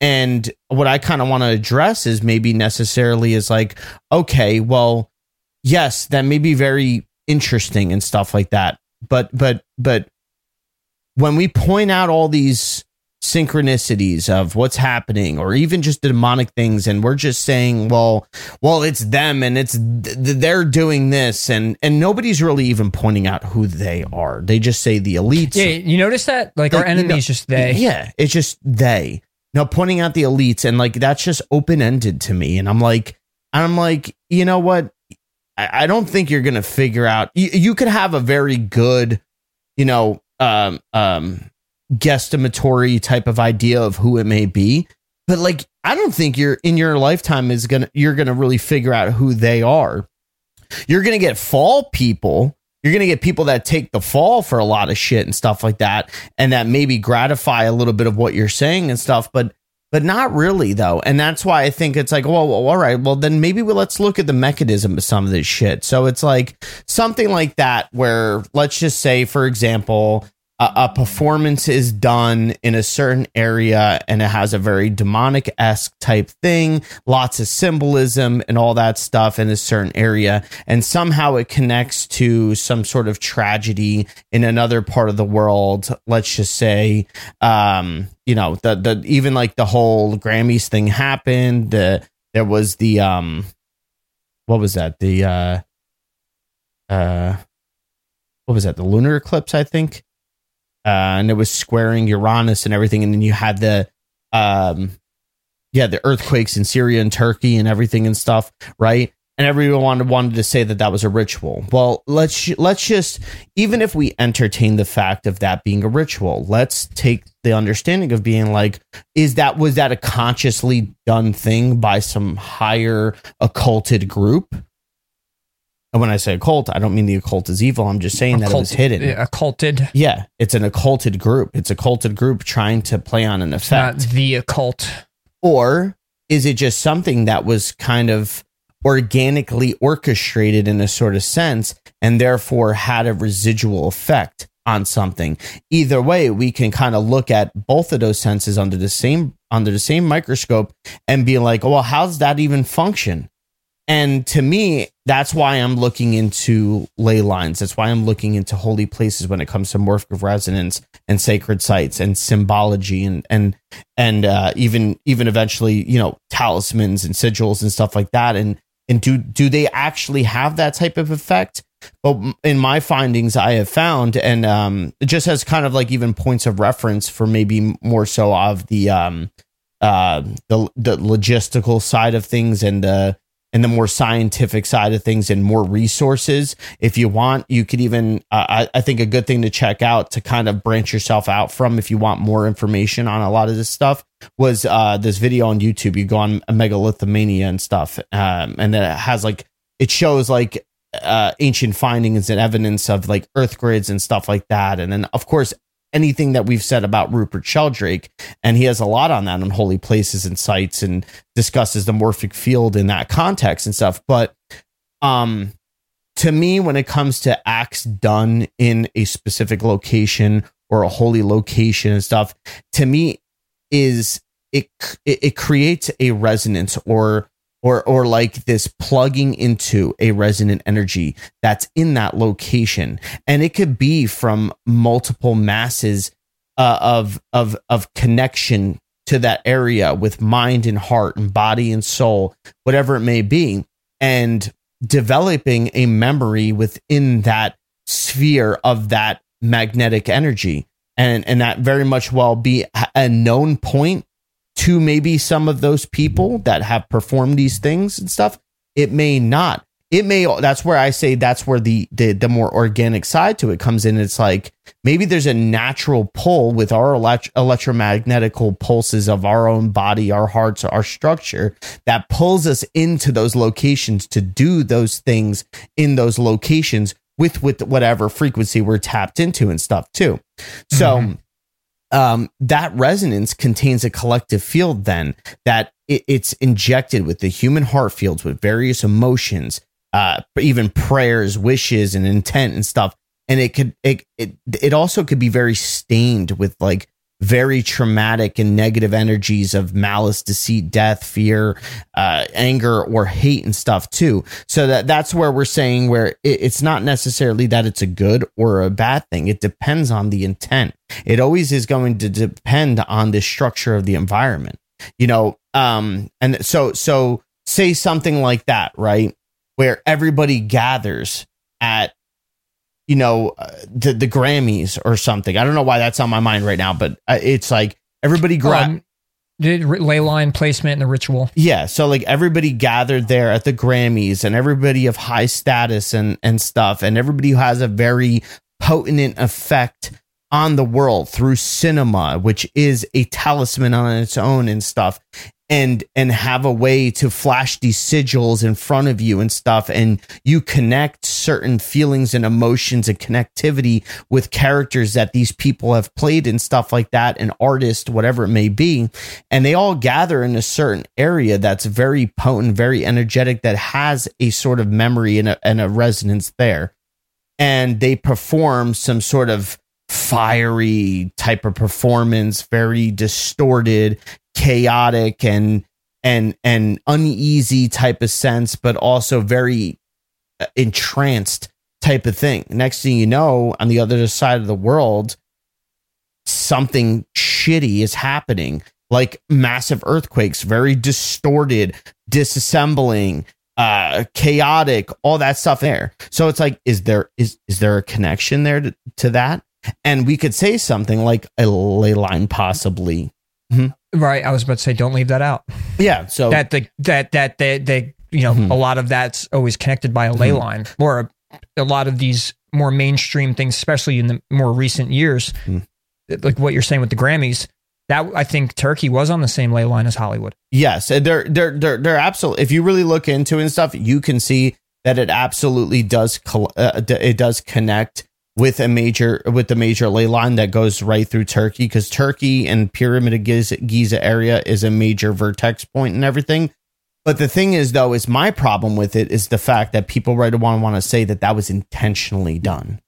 And what I kind of want to address is maybe necessarily is like, okay, well, yes, that may be very interesting and stuff like that. But, but, but when we point out all these synchronicities of what's happening or even just the demonic things and we're just saying well well it's them and it's th- they're doing this and and nobody's really even pointing out who they are they just say the elites
Yeah, you notice that? Like, our
Like, you
enemy
know-
is just they.
yeah, it's just they. No, pointing out the elites and like that's just open ended to me. And I'm like, I'm like, you know what? I, don't think you're gonna figure out. You, you could have a very good, you know, um, um, guesstimatory type of idea of who it may be, but like, I don't think you're in your lifetime is gonna you're gonna really figure out who they are. You're gonna get fall people you're going to get people that take the fall for a lot of shit and stuff like that and that maybe gratify a little bit of what you're saying and stuff but but not really though. And that's why i think it's like well, well all right well then maybe we, let's look at the mechanism of some of this shit. So it's like something like that where let's just say for example a, performance is done in a certain area and it has a very demonic-esque type thing lots of symbolism and all that stuff in a certain area. And somehow it connects to some sort of tragedy in another part of the world let's just say um you know the the even like the whole grammys thing happened the there was the um what was that? The uh uh what was that? The lunar eclipse i think uh, and it was squaring Uranus and everything. And then you had the, um, yeah, the earthquakes in Syria and Turkey and everything and stuff, right? And everyone wanted, wanted to say that that was a ritual. Well, let's let's just even if we entertain the fact of that being a ritual, let's take the understanding of being like, is that was that a consciously done thing by some higher occulted group? And when I say occult, I don't mean the occult is evil. I'm just saying that it was hidden.
occulted.
Yeah, it's an occulted group. It's a culted group trying to play on an
It's not
effect.
the occult.
or is it just something that was kind of organically orchestrated in a sort of sense and therefore had a residual effect on something? Either way, we can kind of look at both of those senses under the same under the same microscope and be like, well, how's that even function? And to me, that's why I'm looking into ley lines. That's why I'm looking into holy places when it comes to morphic resonance and sacred sites and symbology and and and uh, even even eventually, you know, talismans and sigils and stuff like that. And and do do they actually have that type of effect? But in my findings, I have found, and um, just as kind of like even points of reference for maybe more so of the um, uh, the the logistical side of things and the and the more scientific side of things and more resources. If you want, you could even, uh, I, I think a good thing to check out to kind of branch yourself out from if you want more information on a lot of this stuff was uh, this video on YouTube. You go on megalithomania and stuff. Um, and then it has like, it shows like uh, ancient findings and evidence of like earth grids and stuff like that. And then, of course, anything that we've said about Rupert Sheldrake. And he has a lot on that on holy places and sites and discusses the morphic field in that context and stuff. But um, to me, when it comes to acts done in a specific location or a holy location and stuff, to me is it it, it creates a resonance or or or like this plugging into a resonant energy that's in that location. And it could be from multiple masses uh, of of of connection to that area with mind and heart and body and soul whatever it may be and developing a memory within that sphere of that magnetic energy. And and that very much well be a known point to maybe some of those people that have performed these things and stuff. It may not. It may. That's where I say that's where the the, the more organic side to it comes in. It's like maybe there's a natural pull with our elect- electromagnetical pulses of our own body, our hearts, our structure that pulls us into those locations to do those things in those locations with with whatever frequency we're tapped into and stuff too. So. Mm-hmm um, that resonance contains a collective field then that it, it's injected with the human heart fields with various emotions, uh, even prayers, wishes, and intent and stuff. And it could, it, it, it also could be very stained with like very traumatic and negative energies of malice, deceit, death, fear, uh, anger, or hate and stuff too. So that that's where we're saying where it, it's not necessarily that it's a good or a bad thing. It depends on the intent. It always is going to depend on the structure of the environment, you know. Um, and so so say something like that, right, where everybody gathers at you know, uh, the the Grammys or something. I don't know why that's on my mind right now, but uh, it's like everybody grab. Um,
the ley line placement and the ritual.
Yeah, so like everybody gathered there at the Grammys, and everybody of high status and and stuff, and everybody who has a very potent effect on the world through cinema, which is a talisman on its own and stuff and and have a way to flash these sigils in front of you and stuff and you connect certain feelings and emotions and connectivity with characters that these people have played and stuff like that an artist whatever it may be. And they all gather in a certain area that's very potent very energetic that has a sort of memory and a, and a resonance there. And they perform some sort of fiery type of performance, very distorted, chaotic and and and uneasy type of sense, but also very uh, entranced type of thing. Next thing you know, on the other side of the world, something shitty is happening, like massive earthquakes, very distorted, disassembling, uh, chaotic, all that stuff there. So it's like, is there is is there a connection there to, to that? And we could say something like a ley line, possibly.
Mm-hmm. Right. I was about to say, don't leave that out.
Yeah. So
that the that that they they you know mm-hmm. a lot of that's always connected by a ley mm-hmm. line, or a, a, lot of these more mainstream things, especially in the more recent years, mm. like what you're saying with the Grammys. That I think Turkey was on the same ley line as Hollywood.
Yes, they're they're they're they're absolutely. If you really look into it and stuff, you can see that it absolutely does uh, it does connect with a major with the major ley line that goes right through Turkey because Turkey and Pyramid of Giza, Giza area is a major vertex point and everything. But the thing is, though, is my problem with it is the fact that people right want want to say that that was intentionally done.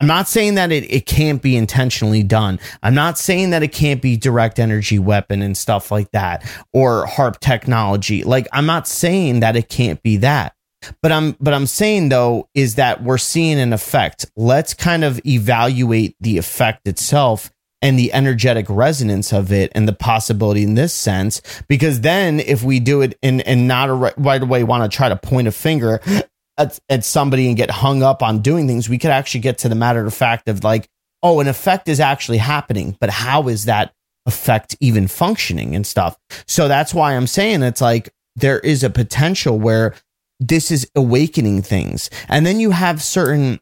I'm not saying that it, it can't be intentionally done. I'm not saying that it can't be direct energy weapon and stuff like that or HAARP technology. Like, I'm not saying that it can't be that. But I'm but I'm saying though is that we're seeing an effect. Let's kind of evaluate the effect itself and the energetic resonance of it and the possibility in this sense because then if we do it and and not right, right away want to try to point a finger at, at somebody and get hung up on doing things we could actually get to the matter of fact of like oh an effect is actually happening but how is that effect even functioning and stuff so that's why i'm saying it's like there is a potential where this is awakening things. And then you have certain,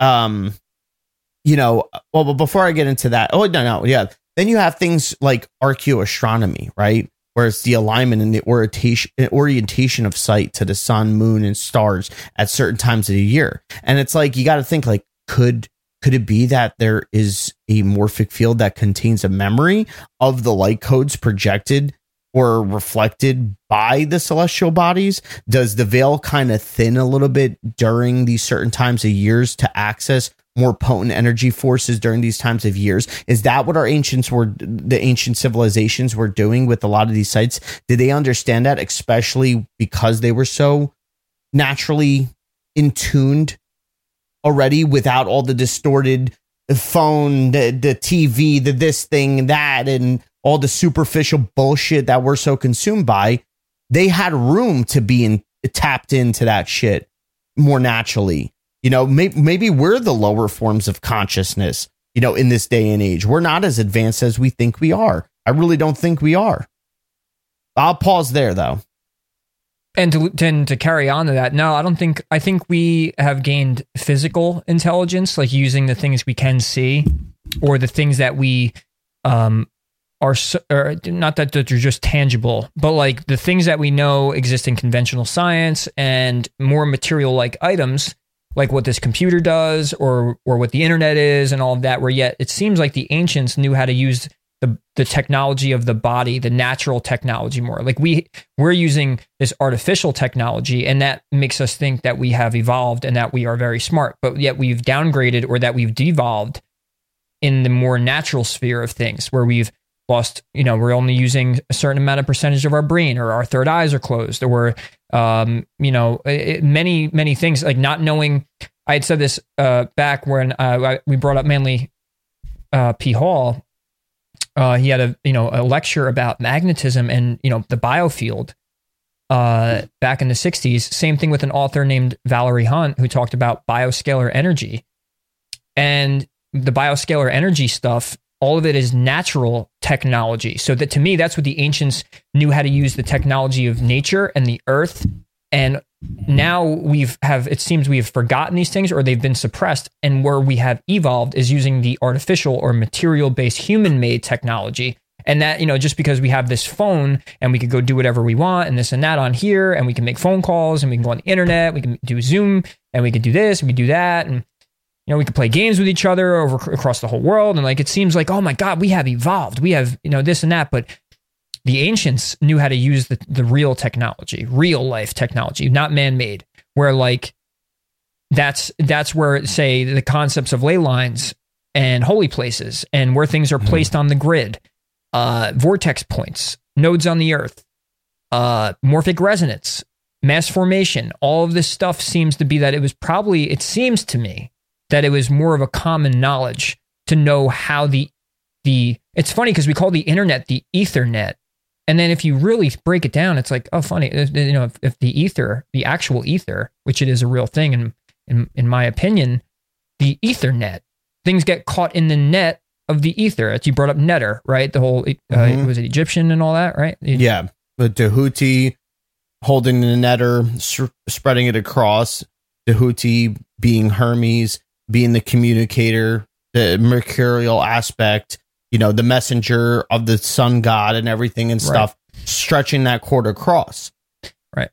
um, you know, well, before I get into that, oh, no, no, yeah. Then you have things like archaeoastronomy, right? where it's the alignment and the orientation orientation of sight to the sun, moon, and stars at certain times of the year. And it's like you got to think like could could it be that there is a morphic field that contains a memory of the light codes projected or reflected by the celestial bodies? Does the veil kind of thin a little bit during these certain times of years to access more potent energy forces during these times of years? Is that what our ancients were, the ancient civilizations were doing with a lot of these sites? Did they understand that, especially because they were so naturally in tuned already without all the distorted phone, the, the TV, the this thing, that, and all the superficial bullshit that we're so consumed by? They had room to be in, tapped into that shit more naturally you know, may, maybe we're the lower forms of consciousness, you know, in this day and age. We're not as advanced as we think we are. I really don't think we are. I'll pause there though.
And to, to, to carry on to that, no, I don't think, I think we have gained physical intelligence, like using the things we can see or the things that we, um, are, or not that they're just tangible, but like the things that we know exist in conventional science and more material like items like what this computer does or or what the internet is and all of that where yet it seems like the ancients knew how to use the the technology of the body the natural technology more. Like we we're using this artificial technology and that makes us think that we have evolved and that we are very smart but yet we've downgraded or that we've devolved in the more natural sphere of things where we've lost you know we're only using a certain amount of percentage of our brain or our third eyes are closed or we're um you know it, many many things like not knowing i had said this uh back when uh, we brought up manly uh p hall uh he had a you know a lecture about magnetism and you know the biofield uh back in the 60s same thing with an author named valerie hunt who talked about bioscalar energy. And the bioscalar energy stuff all of it is natural technology. So that to me, that's what the ancients knew how to use the technology of nature and the earth. And now we've have it seems we have forgotten these things or they've been suppressed. And where we have evolved is using the artificial or material based human made technology. And that, you know, just because we have this phone and we can go do whatever we want and this and that on here, and we can make phone calls and we can go on the internet, we can do Zoom and we can do this and we do that. And you know, we could play games with each other over across the whole world. And like, it seems like, oh my God, we have evolved. We have, you know, this and that. But the ancients knew how to use the, the real technology, real life technology, not man made, where like, that's, that's where, say, the concepts of ley lines and holy places and where things are mm-hmm. placed on the grid, uh, vortex points, nodes on the earth, uh, morphic resonance, mass formation, all of this stuff seems to be that it was probably, it seems to me, that it was more of a common knowledge to know how the the it's funny because we call the internet the ethernet. And then if you really break it down it's like oh funny you know if, if the ether the actual ether which it is a real thing in in, in my opinion the ethernet things get caught in the net of the ether. As you brought up netter right? The whole uh, mm-hmm. was it egyptian and all that right?
Yeah the Tahuti holding the netter spreading it across Tahuti being hermes being the communicator, the mercurial aspect, you know, the messenger of the sun god and everything and stuff, right. stretching that cord across.
Right.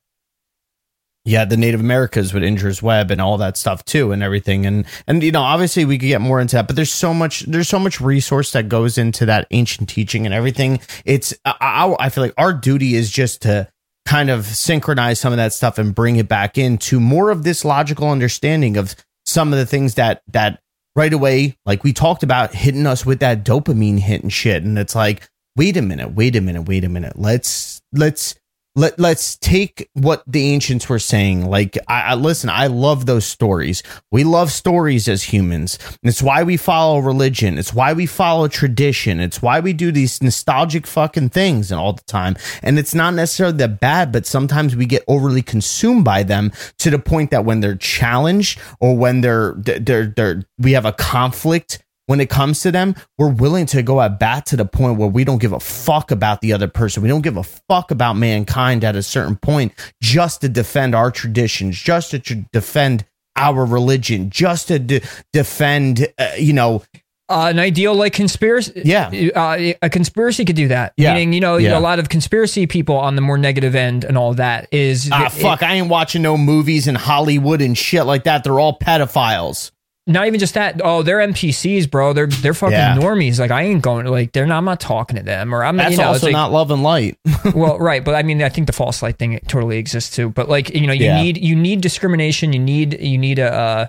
Yeah, the Native Americas with Indra's web and all that stuff too, and everything, and and you know, obviously we could get more into that, but there's so much, there's so much resource that goes into that ancient teaching and everything. It's, I, I feel like our duty is just to kind of synchronize some of that stuff and bring it back into more of this logical understanding of some of the things that that right away, like we talked about, hitting us with that dopamine hit and shit. And it's like, wait a minute, wait a minute, wait a minute. Let's let's let let's take what the ancients were saying. Like, I, I, listen, I love those stories. We love stories as humans. It's why we follow religion. It's why we follow tradition. It's why we do these nostalgic fucking things and all the time. And it's not necessarily that bad, but sometimes we get overly consumed by them to the point that when they're challenged or when they're they're they're we have a conflict when it comes to them, we're willing to go at bat to the point where we don't give a fuck about the other person. We don't give a fuck about mankind at a certain point just to defend our traditions, just to defend our religion, just to de- defend, uh, you know,
Uh, an ideal like conspiracy,
Yeah.
uh, a conspiracy could do that.
Yeah.
Meaning, you know,
Yeah.
a lot of conspiracy people on the more negative end and all that is
Ah,
it-
fuck! I ain't watching no movies in Hollywood and shit like that. They're all pedophiles.
Not even just that. Oh, they're NPCs, bro. They're they're fucking
Yeah.
normies. Like I ain't going. Like they're not. I'm not talking to them. Or I'm.
That's
you know, it's
also
like-
not love and light.
well, right, but I mean, I think the false light thing totally exists too. But like, you know, you
Yeah.
need you need discrimination. You need you need a uh,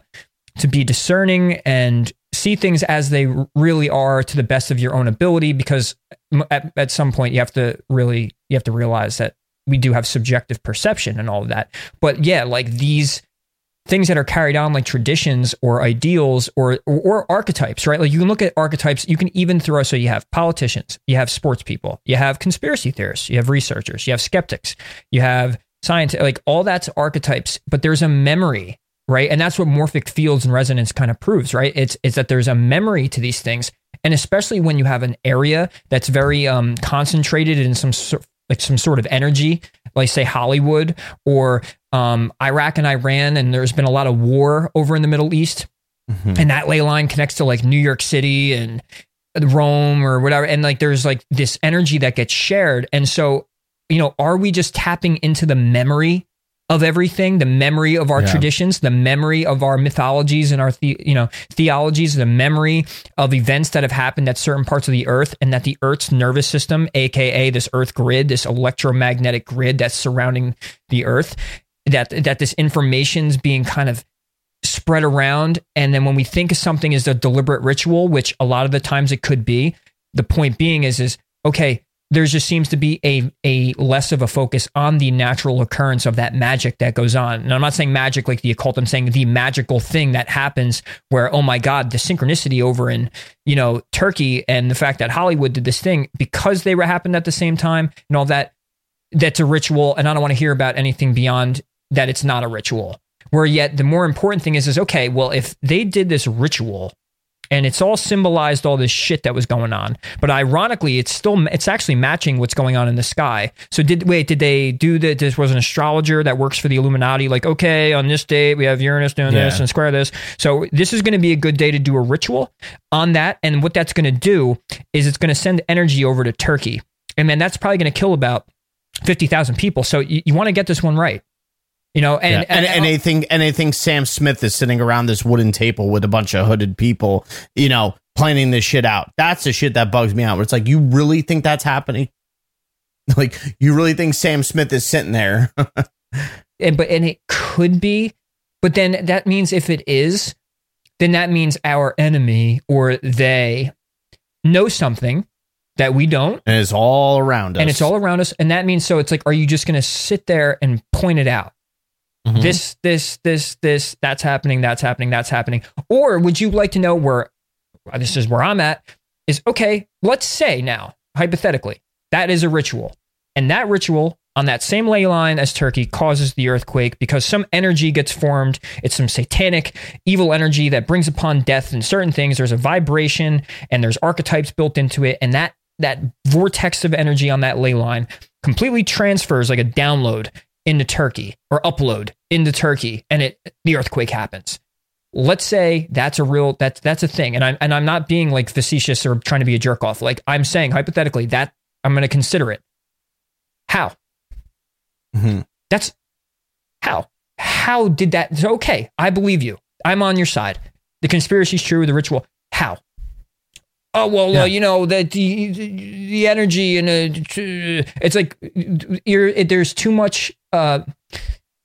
to be discerning and see things as they really are to the best of your own ability. Because at, at some point, you have to really you have to realize that we do have subjective perception and all of that. But yeah, like these things that are carried on like traditions or ideals or, or or archetypes, right? Like you can look at archetypes. You can even throw so you have politicians, you have sports people, you have conspiracy theorists, you have researchers, you have skeptics, you have scientists. Like all that's archetypes, but there's a memory, right? And that's what morphic fields and resonance kind of proves, right? It's it's that there's a memory to these things, and especially when you have an area that's very um, concentrated in some sort like some sort of energy, like say Hollywood or um, Iraq and Iran, and there's been a lot of war over in the Middle East, and that ley line connects to like New York City and Rome or whatever, and like there's like this energy that gets shared, and so you know, are we just tapping into the memory of everything, the memory of our
Yeah.
traditions, the memory of our mythologies and our the, you know theologies, the memory of events that have happened at certain parts of the earth, and that the Earth's nervous system, aka this Earth grid, this electromagnetic grid that's surrounding the Earth, that that this information's being kind of spread around, and then when we think of something as a deliberate ritual, which a lot of the times it could be, the point being is is okay there just seems to be a a less of a focus on the natural occurrence of that magic that goes on. And I'm not saying magic like the occult. I'm saying the magical thing that happens where oh my god, the synchronicity over in you know Turkey and the fact that Hollywood did this thing because they were happened at the same time and all that. That's a ritual, and I don't want to hear about anything beyond that. It's not a ritual. Where yet the more important thing is is okay. Well, if they did this ritual and it's all symbolized all this shit that was going on. But ironically, it's still it's actually matching what's going on in the sky. So did wait? Did they do that? This was an astrologer that works for the Illuminati. Like, okay, on this date we have Uranus doing this and square this. So this is going to be a good day to do a ritual on that. And what that's going to do is it's going to send energy over to Turkey, and then that's probably going to kill about fifty thousand people. So you, you want to get this one right. You know, and,
Yeah. And, and, they think and they think Sam Smith is sitting around this wooden table with a bunch of hooded people, you know, planning this shit out. That's the shit that bugs me out. Where it's like, you really think that's happening? Like, you really think Sam Smith is sitting there?
and but and it could be but then that means if it is then that means our enemy or they know something that we don't
and it's all around us.
and it's all around us and that means so it's like are you just going to sit there and point it out
Mhm.
this this this this that's happening that's happening that's happening. Or would you like to know where this is where i'm at is okay let's say now hypothetically that is a ritual. And that ritual on that same ley line as turkey causes the earthquake because some energy gets formed. It's some satanic evil energy that brings upon death and certain things. There's a vibration and there's archetypes built into it. And that that vortex of energy on that ley line completely transfers like a download into Turkey or upload into Turkey and it the earthquake happens. Let's say that's a real that's that's a thing. And I'm and I'm not being like facetious or trying to be a jerk off. Like I'm saying hypothetically that I'm gonna consider it. How?
Mm-hmm.
That's how. How did that okay, I believe you. I'm on your side. The conspiracy's true, the ritual. How? Oh well,
Yeah.
uh, you know that the the energy and uh, it's like you're, it, there's too much. Uh,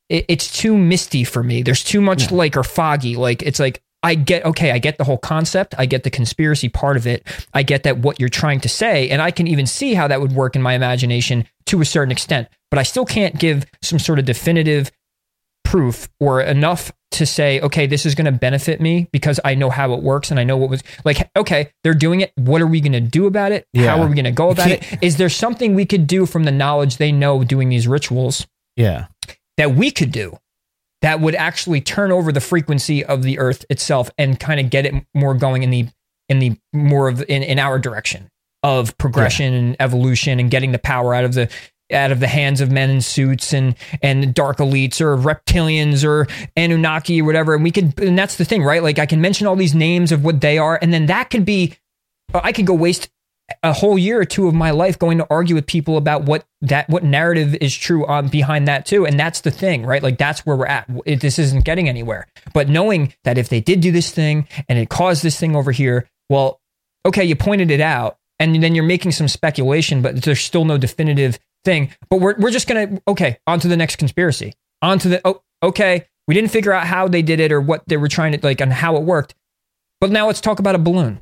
it, it's too misty for me. There's too much like or foggy. Like it's like I get okay. I get the whole concept. I get the conspiracy part of it. I get that what you're trying to say, and I can even see how that would work in my imagination to a certain extent. But I still can't give some sort of definitive proof or enough to say, okay, this is going to benefit me because I know how it works and I know what was like, okay, they're doing it. What are we going to do about it?
Yeah.
How are we going to go about it? Is there something we could do from the knowledge they know doing these rituals
yeah.
that we could do that would actually turn over the frequency of the earth itself and kind of get it more going in the in the more of in, in our direction of progression and evolution and getting the power out of the out of the hands of men in suits and and dark elites or reptilians or Anunnaki or whatever. And we could, and that's the thing, right? Like I can mention all these names of what they are, and then that could be, uh, I could go waste a whole year or two of my life going to argue with people about what that what narrative is true on behind that too and that's the thing right like that's where we're at it, this isn't getting anywhere but knowing that if they did do this thing and it caused this thing over here well okay you pointed it out and then you're making some speculation but there's still no definitive thing but we're, we're just gonna okay on to the next conspiracy on to the oh okay we didn't figure out how they did it or what they were trying to like and how it worked but now let's talk about a balloon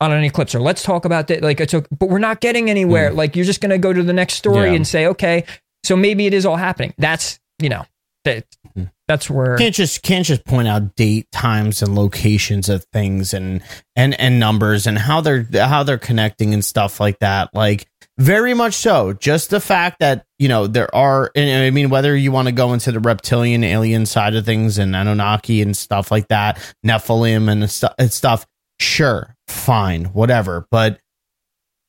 on an eclipse or let's talk about that like it's okay, but we're not getting anywhere mm. like you're just going to go to the next story yeah. and say okay so maybe it is all happening that's you know that hmm. that's where
can't just can't just point out date times and locations of things and and and numbers and how they're how they're connecting and stuff like that like very much so just the fact that you know there are and i mean whether you want to go into the reptilian alien side of things and anunnaki and stuff like that nephilim and, and stuff sure fine, whatever. But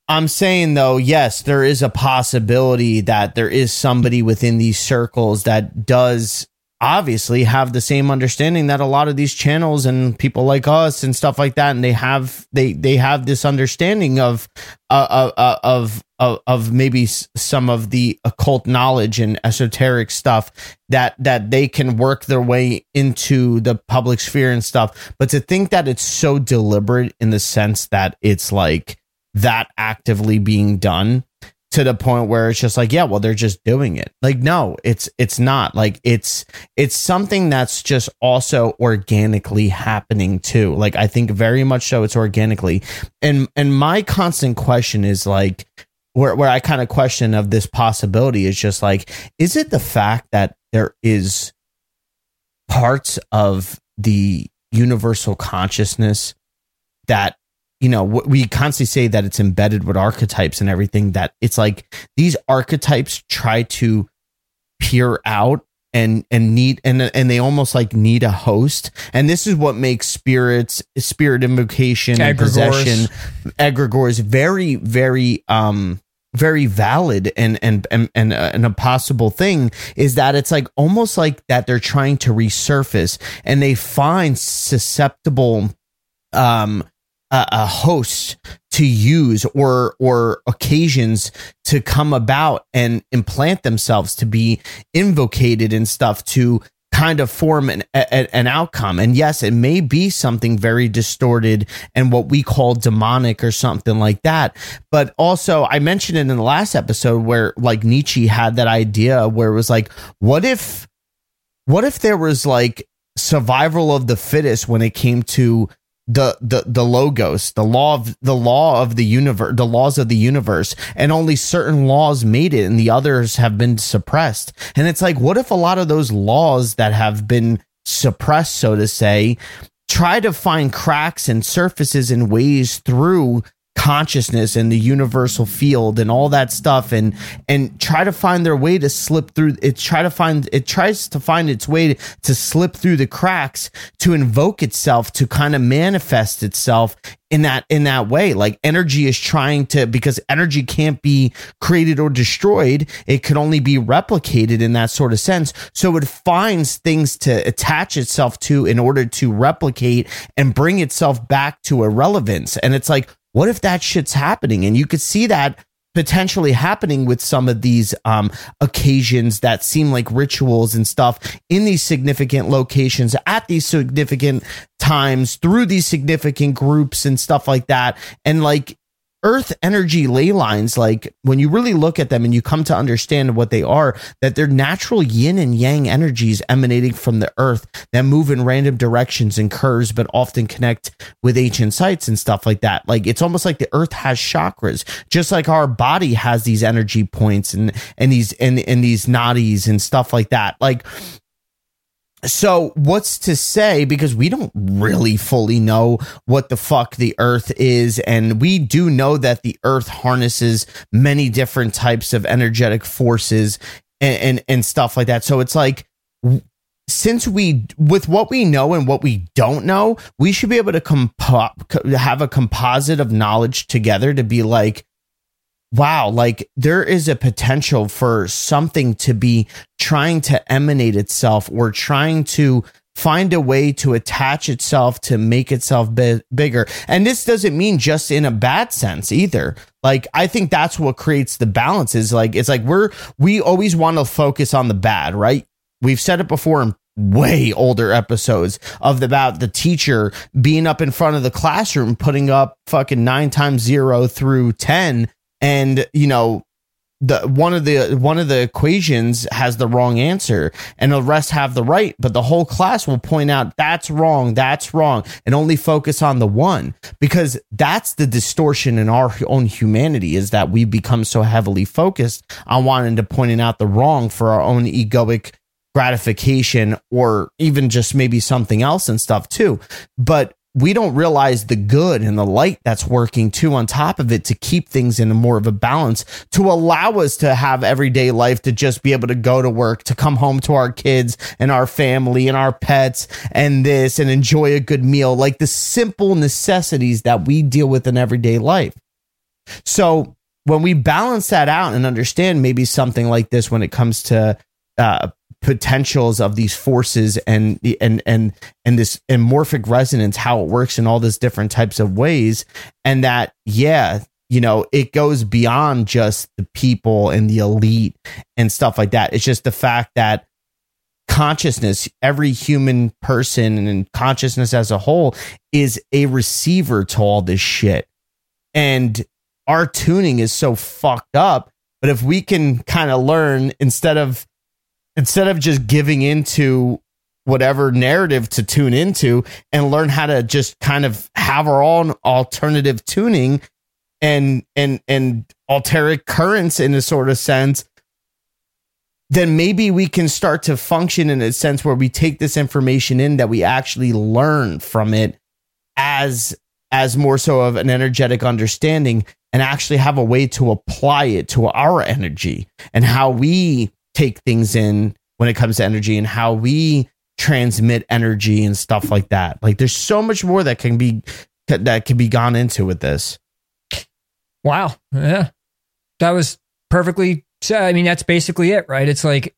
I'm saying though, yes, there is a possibility that there is somebody within these circles that does obviously have the same understanding that a lot of these channels and people like us and stuff like that and they have they they have this understanding of uh, uh, uh of of of maybe some of the occult knowledge and esoteric stuff that that they can work their way into the public sphere and stuff. But to think that it's so deliberate in the sense that it's like that actively being done to the point where it's just like yeah well they're just doing it. Like no it's it's not. Like it's it's something that's just also organically happening too. Like i think very much so it's organically. And and my constant question is like where where i kind of question of this possibility is just like is it the fact that there is parts of the universal consciousness that you know, we constantly say that it's embedded with archetypes and everything that it's like these archetypes try to peer out and and need and and they almost like need a host. And this is what makes spirits spirit invocation and possession egregores very very um very valid and and and and, uh, and a possible thing is that it's like almost like that they're trying to resurface and they find susceptible um a, a host to use or or occasions to come about and implant themselves to be invocated and stuff to kind of form an, a, an outcome. And yes, it may be something very distorted and what we call demonic or something like that. But also, I mentioned it in the last episode where like Nietzsche had that idea where it was like, what if, what if there was like survival of the fittest when it came to the the the logos the law of the law of the universe the laws of the universe and only certain laws made it and the others have been suppressed. And it's like what if a lot of those laws that have been suppressed so to say try to find cracks and surfaces and ways through consciousness and the universal field and all that stuff and and try to find their way to slip through it try to find it tries to find its way to, to slip through the cracks to invoke itself to kind of manifest itself in that in that way. Like energy is trying to because energy can't be created or destroyed it can only be replicated in that sort of sense. So it finds things to attach itself to in order to replicate and bring itself back to irrelevance and it's like what if that shit's happening? And you could see that potentially happening with some of these um, occasions that seem like rituals and stuff in these significant locations at these significant times through these significant groups and stuff like that. And like earth energy ley lines like when you really look at them and you come to understand what they are that they're natural yin and yang energies emanating from the earth that move in random directions and curves but often connect with ancient sites and stuff like that. Like it's almost like the earth has chakras just like our body has these energy points and and these and, and these nadis and stuff like that. Like so what's to say because we don't really fully know what the fuck the earth is and we do know that the earth harnesses many different types of energetic forces and and, and stuff like that. So it's like since we with what we know and what we don't know we should be able to compo- have a composite of knowledge together to be like wow, like there is a potential for something to be trying to emanate itself or trying to find a way to attach itself to make itself bi- bigger. And this doesn't mean just in a bad sense either. Like I think that's what creates the balance is like it's like we're we always want to focus on the bad, right? We've said it before in way older episodes of the, about the teacher being up in front of the classroom putting up fucking 9 times 0 through 10 and you know the one of the one of the equations has the wrong answer and the rest have the right but the whole class will point out that's wrong that's wrong and only focus on the one because that's the distortion in our own humanity is that we become so heavily focused on wanting to pointing out the wrong for our own egoic gratification or even just maybe something else and stuff too. But we don't realize the good and the light that's working too on top of it to keep things in more of a balance to allow us to have everyday life to just be able to go to work to come home to our kids and our family and our pets and this and enjoy a good meal. Like the simple necessities that we deal with in everyday life. So when we balance that out and understand maybe something like this when it comes to uh, potentials of these forces and and and and this and morphic resonance how it works in all these different types of ways. And that yeah you know it goes beyond just the people and the elite and stuff like that. It's just the fact that consciousness every human person and consciousness as a whole is a receiver to all this shit. And our tuning is so fucked up. But if we can kind of learn instead of instead of just giving into whatever narrative to tune into and learn how to just kind of have our own alternative tuning and and and alteric currents in a sort of sense then maybe we can start to function in a sense where we take this information in that we actually learn from it as as more so of an energetic understanding and actually have a way to apply it to our energy and how we take things in when it comes to energy and how we transmit energy and stuff like that. Like there's so much more that can be that can be gone into with this.
Wow. Yeah. That was perfectly I mean that's basically it, right? It's like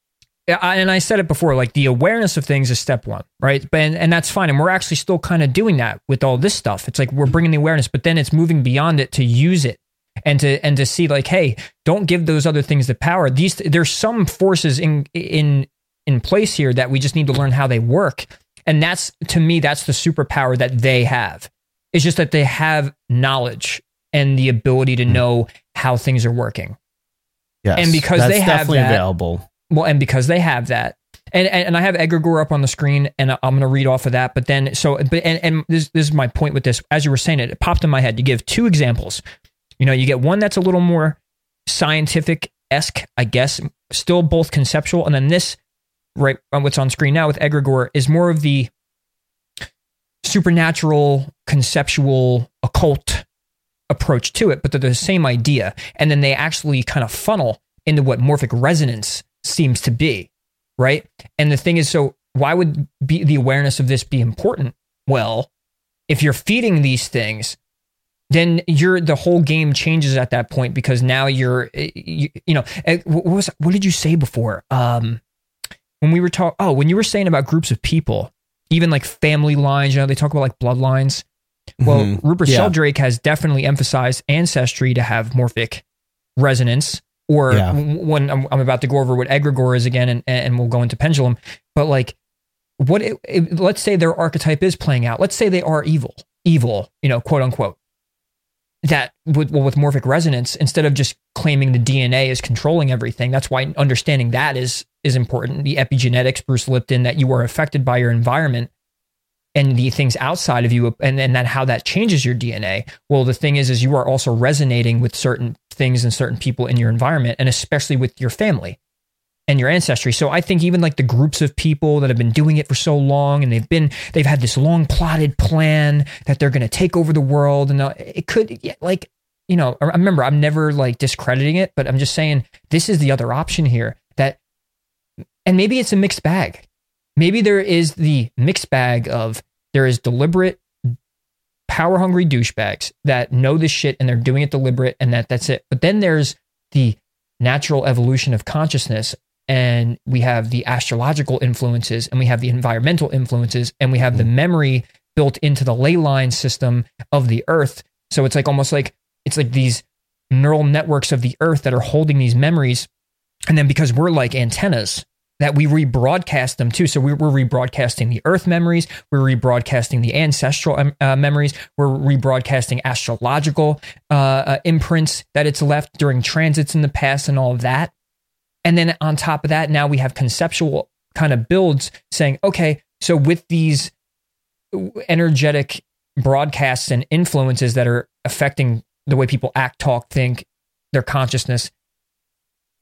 and I said it before, like the awareness of things is step one, right? And, and that's fine. And we're actually still kind of doing that with all this stuff. It's like we're bringing the awareness, but then it's moving beyond it to use it and to and to see like hey don't give those other things the power these there's some forces in in in place here that we just need to learn how they work and that's to me that's the superpower that they have it's just that they have knowledge and the ability to hmm. know how things are working
yes
and because they have
definitely that, available
well and because they have that and, and, and I have Egregore up on the screen, and I'm going to read off of that. But then, so, but and, and this, this is my point with this. As you were saying it, it popped in my head. You give two examples you know, you get one that's a little more scientific esque, I guess, still both conceptual, and then this, right, uh, what's on screen now with Egregore is more of the supernatural, conceptual, occult approach to it, but they're the same idea, and then they actually kind of funnel into what morphic resonance seems to be, right? And the thing is, so why would be the awareness of this be important? Well, if you're feeding these things then you're the whole game changes at that point because now you're eh, you, you know eh, what was what did you say before um when we were talking oh when you were saying about groups of people even like family lines you know they talk about like bloodlines well mm-hmm. rupert yeah. sheldrake has definitely emphasized ancestry to have morphic resonance or yeah. when I'm, I'm, about to go over what egregore is again and, and we'll go into pendulum but like what it, it, let's say their archetype is playing out let's say they are evil evil you know quote unquote that with, well, with morphic resonance, instead of just claiming the DNA is controlling everything, that's why understanding that is is important. The epigenetics, Bruce Lipton, that you are affected by your environment and the things outside of you, and then that how that changes your DNA. Well, the thing is, is you are also resonating with certain things and certain people in your environment, and especially with your family and your ancestry. So I think even like the groups of people that have been doing it for so long and they've been they've had this long plotted plan that they're going to take over the world and uh, it could like you know I remember I'm never like discrediting it but I'm just saying this is the other option here that and maybe it's a mixed bag. Maybe there is the mixed bag of there is deliberate power hungry douchebags that know this shit and they're doing it deliberate and that that's it. But then there's the natural evolution of consciousness and we have the astrological influences and we have the environmental influences and we have the memory built into the ley line system of the earth. So it's like almost like it's like these neural networks of the earth that are holding these memories. And then because we're like antennas, that we rebroadcast them too. So we're, we're rebroadcasting the Earth memories, we're rebroadcasting the ancestral um, uh, memories, we're rebroadcasting astrological uh, uh, imprints that it's left during transits in the past and all of that. And then on top of that, now we have conceptual kind of builds saying, okay, so with these energetic broadcasts and influences that are affecting the way people act, talk, think, their consciousness,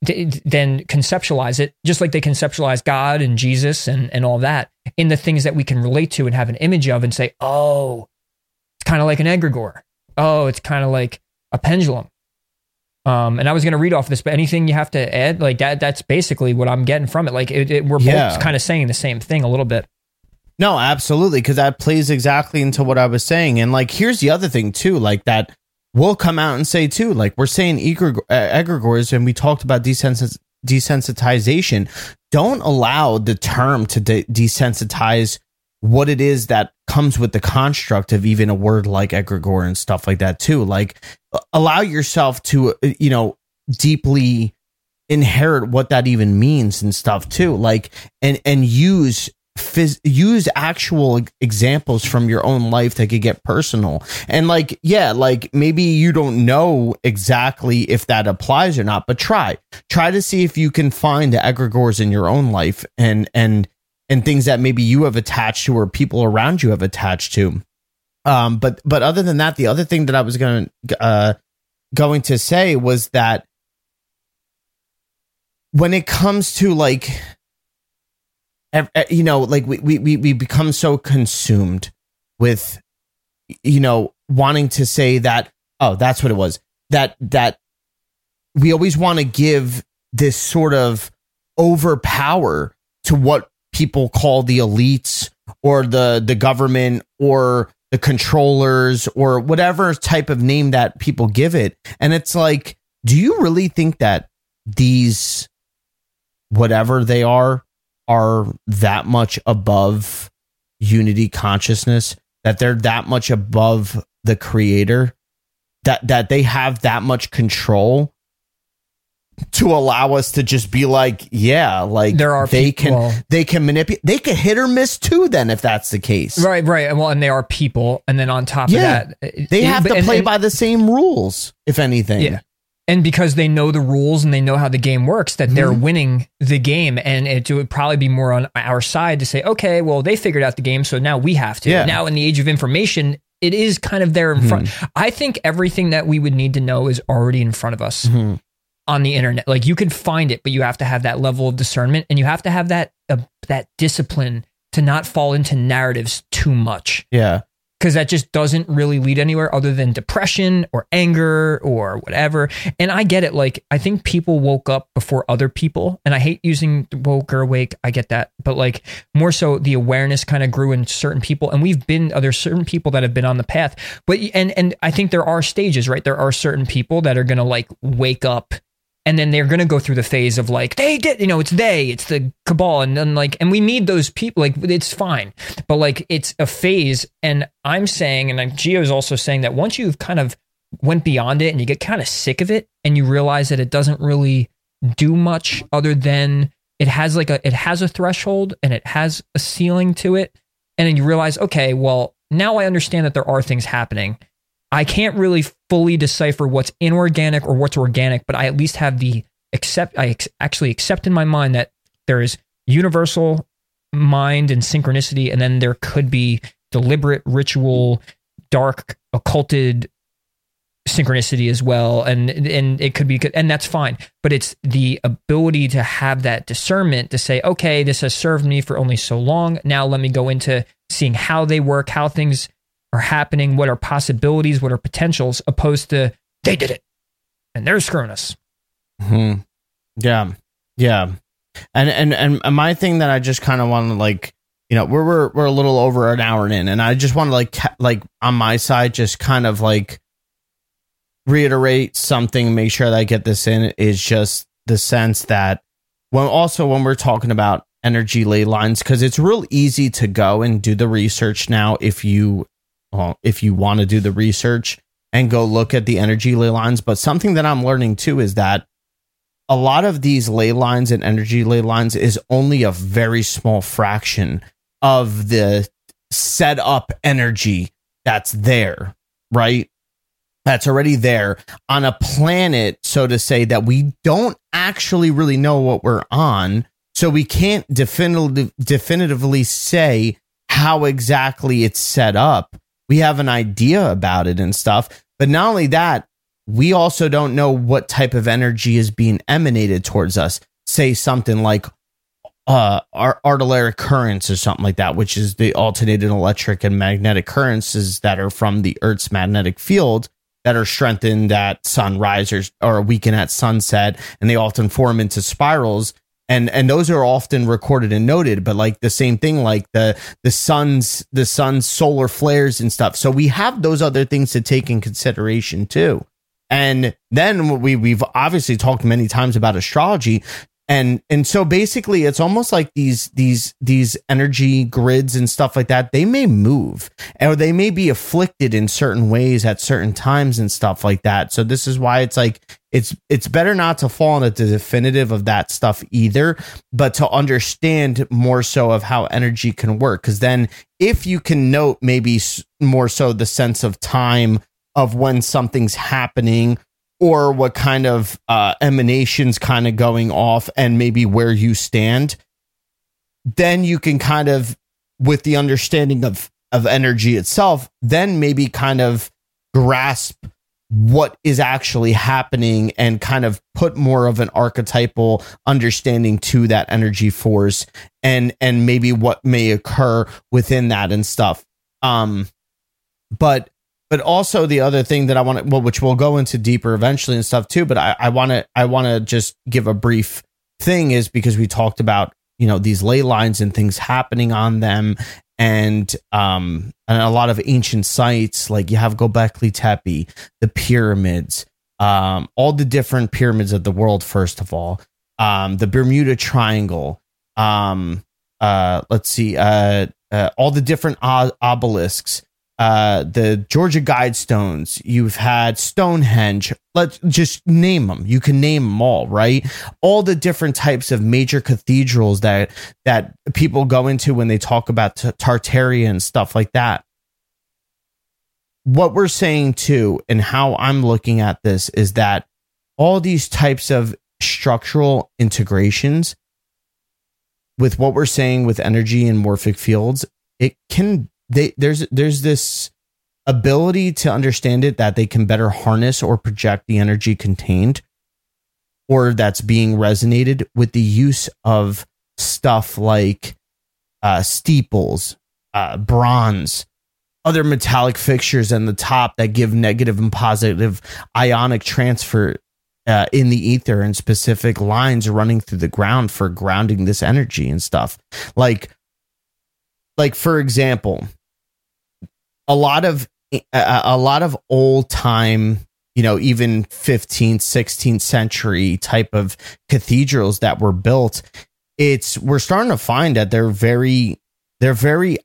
then conceptualize it just like they conceptualize God and Jesus and, and all that in the things that we can relate to and have an image of and say, oh, it's kind of like an egregore. Oh, it's kind of like a pendulum. Um, and I was going to read off this, but anything you have to add, like that, that's basically what I'm getting from it. Like it, it, we're yeah. both kind of saying the same thing a little bit.
No, absolutely. Cause that plays exactly into what I was saying. And like, here's the other thing too, like that we'll come out and say too, like we're saying egregores, egregores and we talked about desensitization. Don't allow the term to de- desensitize what it is that comes with the construct of even a word like egregore and stuff like that too. Like allow yourself to, you know, deeply inherit what that even means and stuff too. Like, and, and use phys- use actual examples from your own life that could get personal. And like, yeah, like maybe you don't know exactly if that applies or not, but try. Try to see if you can find the egregores in your own life and and and things that maybe you have attached to or people around you have attached to. Um, but but other than that, the other thing that I was going uh going to say was that when it comes to like you know, like we, we, we become so consumed with, you know, wanting to say that, oh, that's what it was. That, that we always want to give this sort of overpower to what people call the elites or the, the government or the controllers or whatever type of name that people give it. And it's like, do you really think that these, whatever they are, are that much above unity consciousness? That they're that much above the creator? That that they have that much control to allow us to just be like yeah like
there are
they
people,
can they can manipulate they can hit or miss too then if that's the case.
Right right. Well and they are people. And then on top
yeah,
of that
they have to play and, by the same rules if anything.
Yeah. And because they know the rules and they know how the game works that mm-hmm. they're winning the game. And it would probably be more on our side to say okay well they figured out the game so now we have to.
Yeah.
now in the age of information it is kind of there in mm-hmm. front i think everything that we would need to know is already in front of us. Mm-hmm. On the internet like you can find it but you have to have that level of discernment and you have to have that uh, that discipline to not fall into narratives too much
yeah
because that just doesn't really lead anywhere other than depression or anger or whatever. And I get it. Like, I think people woke up before other people. And I hate using woke or awake. I get that. But like, more so, the awareness kind of grew in certain people. And we've been, uh, there's certain people that have been on the path. But, and, and I think there are stages, right? There are certain people that are going to like wake up and then they're going to go through the phase of like they did you know it's they it's the cabal and then like and we need those people like it's fine. But like it's a phase and i'm saying and geo is also saying that once you've kind of went beyond it and you get kind of sick of it and you realize that it doesn't really do much other than it has like a it has a threshold and it has a ceiling to it and then you realize okay well now i understand that there are things happening I can't really fully decipher what's inorganic or what's organic, but I at least have the accept. I ex- actually accept in my mind that there is universal mind and synchronicity, and then there could be deliberate ritual, dark, occulted synchronicity as well and and it could be good, and that's fine but it's the ability to have that discernment to say okay this has served me for only so long now let me go into seeing how they work how things are happening, what are possibilities, what are potentials, opposed to they did it and they're screwing us.
Hmm. Yeah. Yeah. And and and my thing that I just kind of want to like you know, we're we're we're a little over an hour in, and I just want to like like on my side, just kind of like reiterate something, make sure that I get this in. Is just the sense that when also when we're talking about energy ley lines, because it's real easy to go and do the research now if you if you want to do the research and go look at the energy ley lines. But something that I'm learning too is that a lot of these ley lines and energy ley lines is only a very small fraction of the set up energy that's there, right? That's already there on a planet, so to say, that we don't actually really know what we're on. So we can't definitive, definitively say how exactly it's set up. We have an idea about it and stuff. But not only that, we also don't know what type of energy is being emanated towards us. Say something like uh, telluric currents or something like that, which is the alternating electric and magnetic currents that are from the Earth's magnetic field that are strengthened at sunrise or, or weaken at sunset, and they often form into spirals. And and those are often recorded and noted, but like the same thing, like the the sun's the sun's solar flares and stuff. So we have those other things to take in consideration too. And then we we've obviously talked many times about astrology and and so basically it's almost like these these these energy grids and stuff like that they may move or they may be afflicted in certain ways at certain times and stuff like that. So this is why it's like it's it's better not to fall into the definitive of that stuff either but to understand more so of how energy can work. Because then if you can note maybe more so the sense of time of when something's happening or what kind of uh, emanations kind of going off and maybe where you stand, then you can kind of, with the understanding of, of energy itself, then maybe kind of grasp what is actually happening and kind of put more of an archetypal understanding to that energy force and and maybe what may occur within that and stuff. Um but but also the other thing that I want to, well, which we'll go into deeper eventually and stuff too. But I, want to, I want to just give a brief thing is because we talked about, you know, these ley lines and things happening on them and, um, and a lot of ancient sites, like you have Gobekli Tepe, the pyramids, um, all the different pyramids of the world, first of all, um, the Bermuda Triangle, um, uh, let's see, uh, uh, all the different obelisks, uh, the Georgia Guidestones, you've had Stonehenge. Let's just name them. You can name them all, right? All the different types of major cathedrals that that people go into when they talk about t- Tartaria and stuff like that. What we're saying too, and how I'm looking at this is that all these types of structural integrations with what we're saying with energy and morphic fields, it can they there's there's this ability to understand it that they can better harness or project the energy contained or that's being resonated with the use of stuff like uh, steeples, uh, bronze, other metallic fixtures on the top that give negative and positive ionic transfer uh, in the ether and specific lines running through the ground for grounding this energy and stuff. Like, like for example, a lot of a, lot of old time you know even 15th 16th century type of cathedrals that were built it's we're starting to find that they're very they're very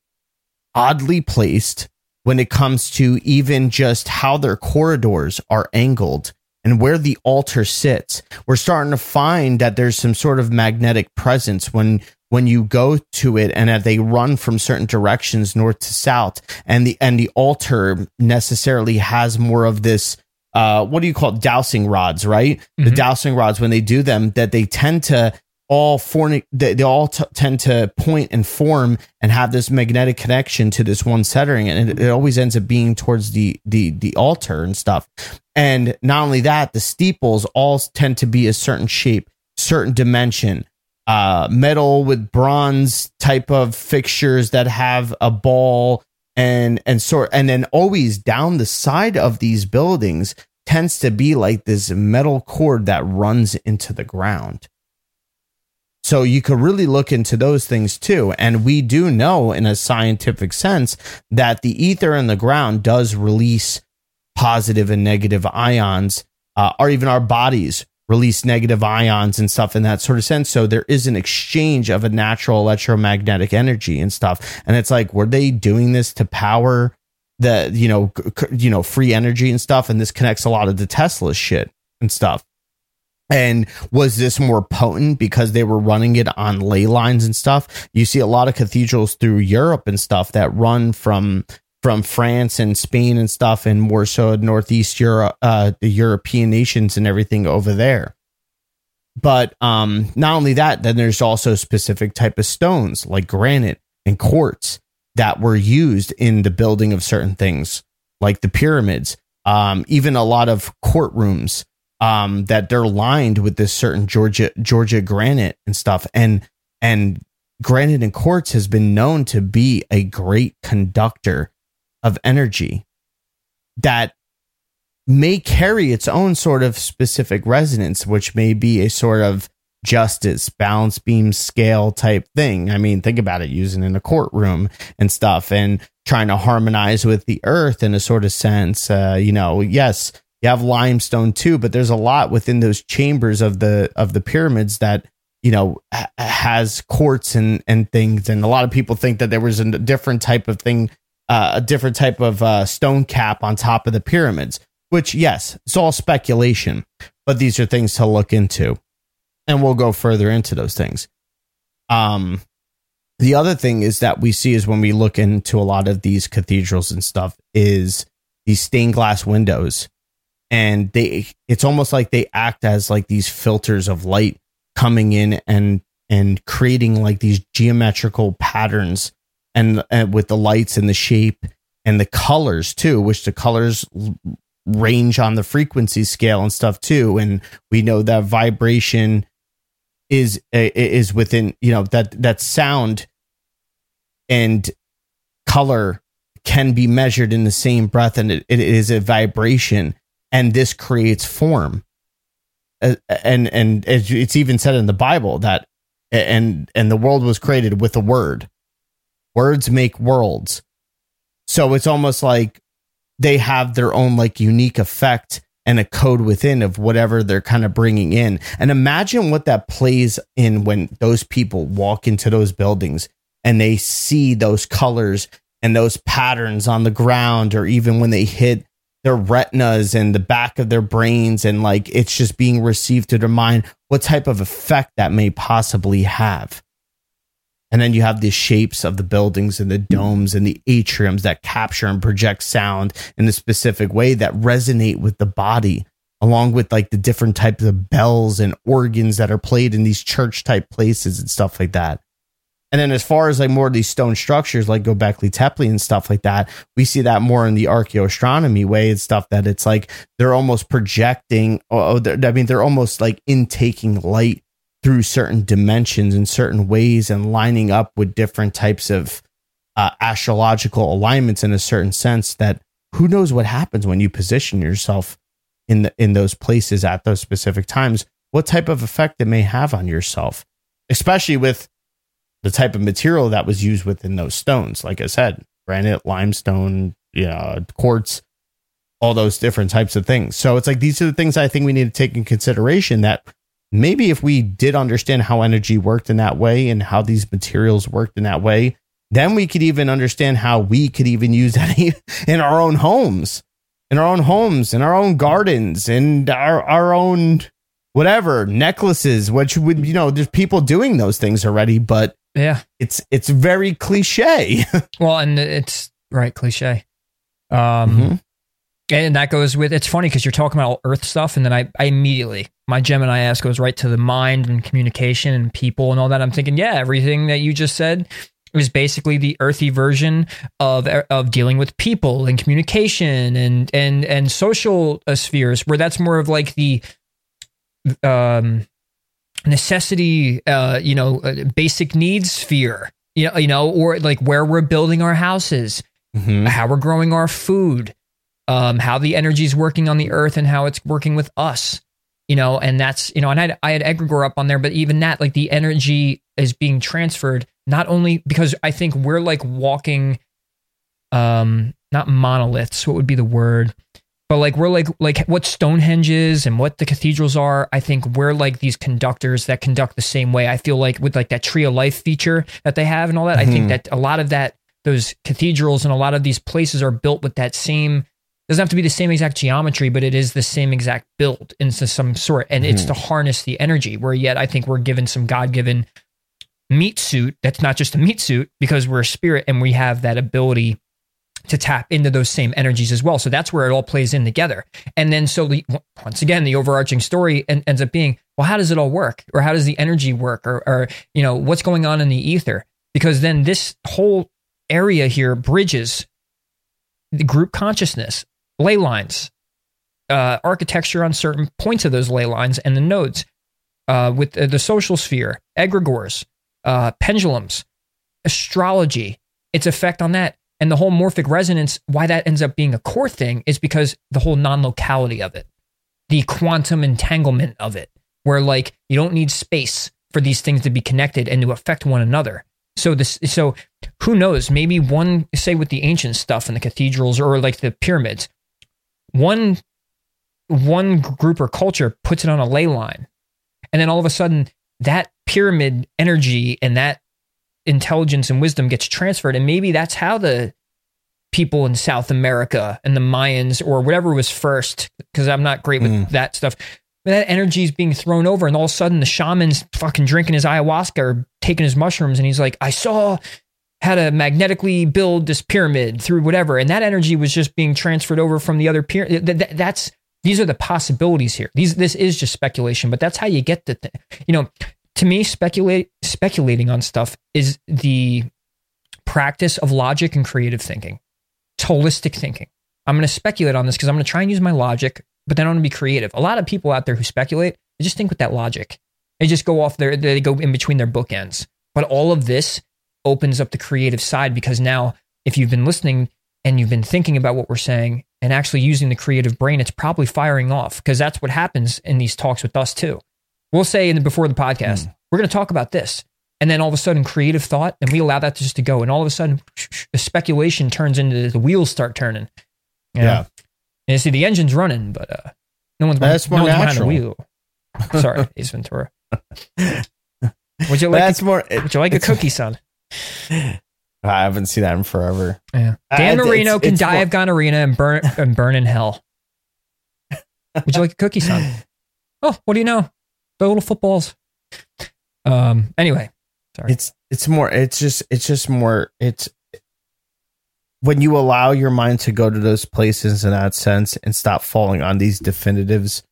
oddly placed when it comes to even just how their corridors are angled and where the altar sits. We're starting to find that there's some sort of magnetic presence when when you go to it and they run from certain directions north to south and the and the altar necessarily has more of this uh what do you call it? Dowsing rods right? Mm-hmm. the dowsing rods when they do them that they tend to all form they, they all t- tend to point and form and have this magnetic connection to this one centering and it, it always ends up being towards the the the altar and stuff. And not only that the steeples all tend to be a certain shape certain dimension uh, metal with bronze type of fixtures that have a ball and and sort and then always down the side of these buildings tends to be like this metal cord that runs into the ground. So you could really look into those things too. And we do know in a scientific sense that the ether in the ground does release positive and negative ions, uh, or even our bodies release negative ions and stuff in that sort of sense. So there is an exchange of a natural electromagnetic energy and stuff. And it's like, were they doing this to power the, you know, c- you know, free energy and stuff? And this connects a lot of the Tesla shit and stuff. And was this more potent because they were running it on ley lines and stuff? You see a lot of cathedrals through Europe and stuff that run from from France and Spain and stuff, and more so Northeast Europe, uh, the European nations and everything over there. But um, not only that, then there's also specific type of stones like granite and quartz that were used in the building of certain things, like the pyramids. Um, even a lot of courtrooms um, that they're lined with this certain Georgia Georgia granite and stuff, and and granite and quartz has been known to be a great conductor of energy that may carry its own sort of specific resonance, which may be a sort of justice, balance beam scale type thing. I mean, think about it using in a courtroom and stuff and trying to harmonize with the earth in a sort of sense. Uh, you know, yes, you have limestone too, but there's a lot within those chambers of the of the pyramids that you know ha- has quartz and and things. And a lot of people think that there was a different type of thing uh, a different type of uh, stone cap on top of the pyramids, which, yes, it's all speculation, but these are things to look into. And we'll go further into those things. Um, the other thing is that we see is when we look into a lot of these cathedrals and stuff is these stained glass windows and they it's almost like they act as like these filters of light coming in and and creating like these geometrical patterns and, and with the lights and the shape and the colors too, which the colors range on the frequency scale and stuff too. And we know that vibration is is within you know that that sound and color can be measured in the same breath and it, it is a vibration and this creates form uh, and and it's even said in the bible that and and the world was created with a word Words make worlds. So it's almost like they have their own like unique effect and a code within of whatever they're kind of bringing in. And imagine what that plays in when those people walk into those buildings and they see those colors and those patterns on the ground, or even when they hit their retinas and the back of their brains, and like it's just being received to their mind, what type of effect that may possibly have. And then you have the shapes of the buildings and the domes and the atriums that capture and project sound in a specific way that resonate with the body, along with like the different types of bells and organs that are played in these church type places and stuff like that. And then as far as like more of these stone structures like Gobekli Tepe and stuff like that, we see that more in the archaeoastronomy way and stuff that it's like they're almost projecting. Oh, oh I mean, they're almost like intaking light through certain dimensions in certain ways and lining up with different types of uh, astrological alignments in a certain sense that who knows what happens when you position yourself in the in those places at those specific times. What type of effect it may have on yourself especially with the type of material that was used within those stones. Like i said granite limestone you know quartz all those different types of things. So it's like these are the things i think we need to take in consideration that maybe if we did understand how energy worked in that way and how these materials worked in that way, then we could even understand how we could even use that in our own homes, in our own homes, in our own gardens, and our, our own whatever necklaces, which would, you know, there's people doing those things already, but
yeah,
it's, it's very cliche.
well, and it's right. Cliche. Um, mm-hmm. And that goes with it's funny because you're talking about Earth stuff, and then I, I immediately my Gemini ass goes right to the mind and communication and people and all that. I'm thinking, yeah, everything that you just said is basically the earthy version of of dealing with people and communication and and and social uh, spheres, where that's more of like the um necessity, uh, you know, uh, basic needs sphere, you know, you know, or like where we're building our houses, mm-hmm. how we're growing our food um, how the energy is working on the earth and how it's working with us. You know, and that's, you know, and I had, I had egregore up on there, but even that, like the energy is being transferred not only because I think we're like walking, um, not monoliths, what would be the word? But like we're like like what Stonehenge is and what the cathedrals are. I think we're like these conductors that conduct the same way. I feel like with like that tree of life feature that they have and all that. Mm-hmm. I think mm-hmm. that a lot of that those cathedrals and a lot of these places are built with that same doesn't have to be the same exact geometry, but it is the same exact build into some sort. And it's hmm. to harness the energy. Where yet I think we're given some God given meat suit that's not just a meat suit because we're a spirit and we have that ability to tap into those same energies as well. So that's where it all plays in together. And then so the, once again, the overarching story ends up being, well, how does it all work? Or how does the energy work? Or, or, you know, what's going on in the ether? Because then this whole area here bridges the group consciousness, ley lines, uh, architecture on certain points of those ley lines and the nodes, uh, with uh, the social sphere, egregores, uh, pendulums, astrology, its effect on that and the whole morphic resonance, why that ends up being a core thing is because the whole non locality of it, the quantum entanglement of it, where like you don't need space for these things to be connected and to affect one another. So this, so who knows? Maybe one, say with the ancient stuff in the cathedrals or like the pyramids, one one group or culture puts it on a ley line, and then all of a sudden that pyramid energy and that intelligence and wisdom gets transferred. And maybe that's how the people in South America and the Mayans or whatever was first, because I'm not great with mm. that stuff. That energy is being thrown over, and all of a sudden the shaman's fucking drinking his ayahuasca or taking his mushrooms, and he's like, I saw how to magnetically build this pyramid through whatever, and that energy was just being transferred over from the other pyramid. That's these are the possibilities here. These this is just speculation, but that's how you get the, th- you know, to me, speculate speculating on stuff is the practice of logic and creative thinking. It's holistic thinking. I'm going to speculate on this because I'm going to try and use my logic, but then I'm going to be creative. A lot of people out there who speculate, they just think with that logic. They just go off there, they go in between their bookends. But all of this opens up the creative side because now, if you've been listening and you've been thinking about what we're saying and actually using the creative brain, it's probably firing off because that's what happens in these talks with us too. We'll say in the, before the podcast, mm. we're going to talk about this. And then all of a sudden, creative thought, and we allow that just to go. And all of a sudden, the speculation turns into the wheels start turning. You know? Yeah. And you see, the engine's running, but uh, no one's, behind, no one's behind the wheel. Sorry, Ace Ventura. Would you like? That's a, more. It, would you like a cookie, son?
I haven't seen that in forever.
Yeah. Dan uh, Marino it's, can it's die more, of gonorrhea and burn and burn in hell. Would you like a cookie, son? Oh, what do you know? the little footballs. Um. Anyway,
sorry. It's it's more. It's just it's just more. It's when you allow your mind to go to those places in that sense and stop falling on these definitives,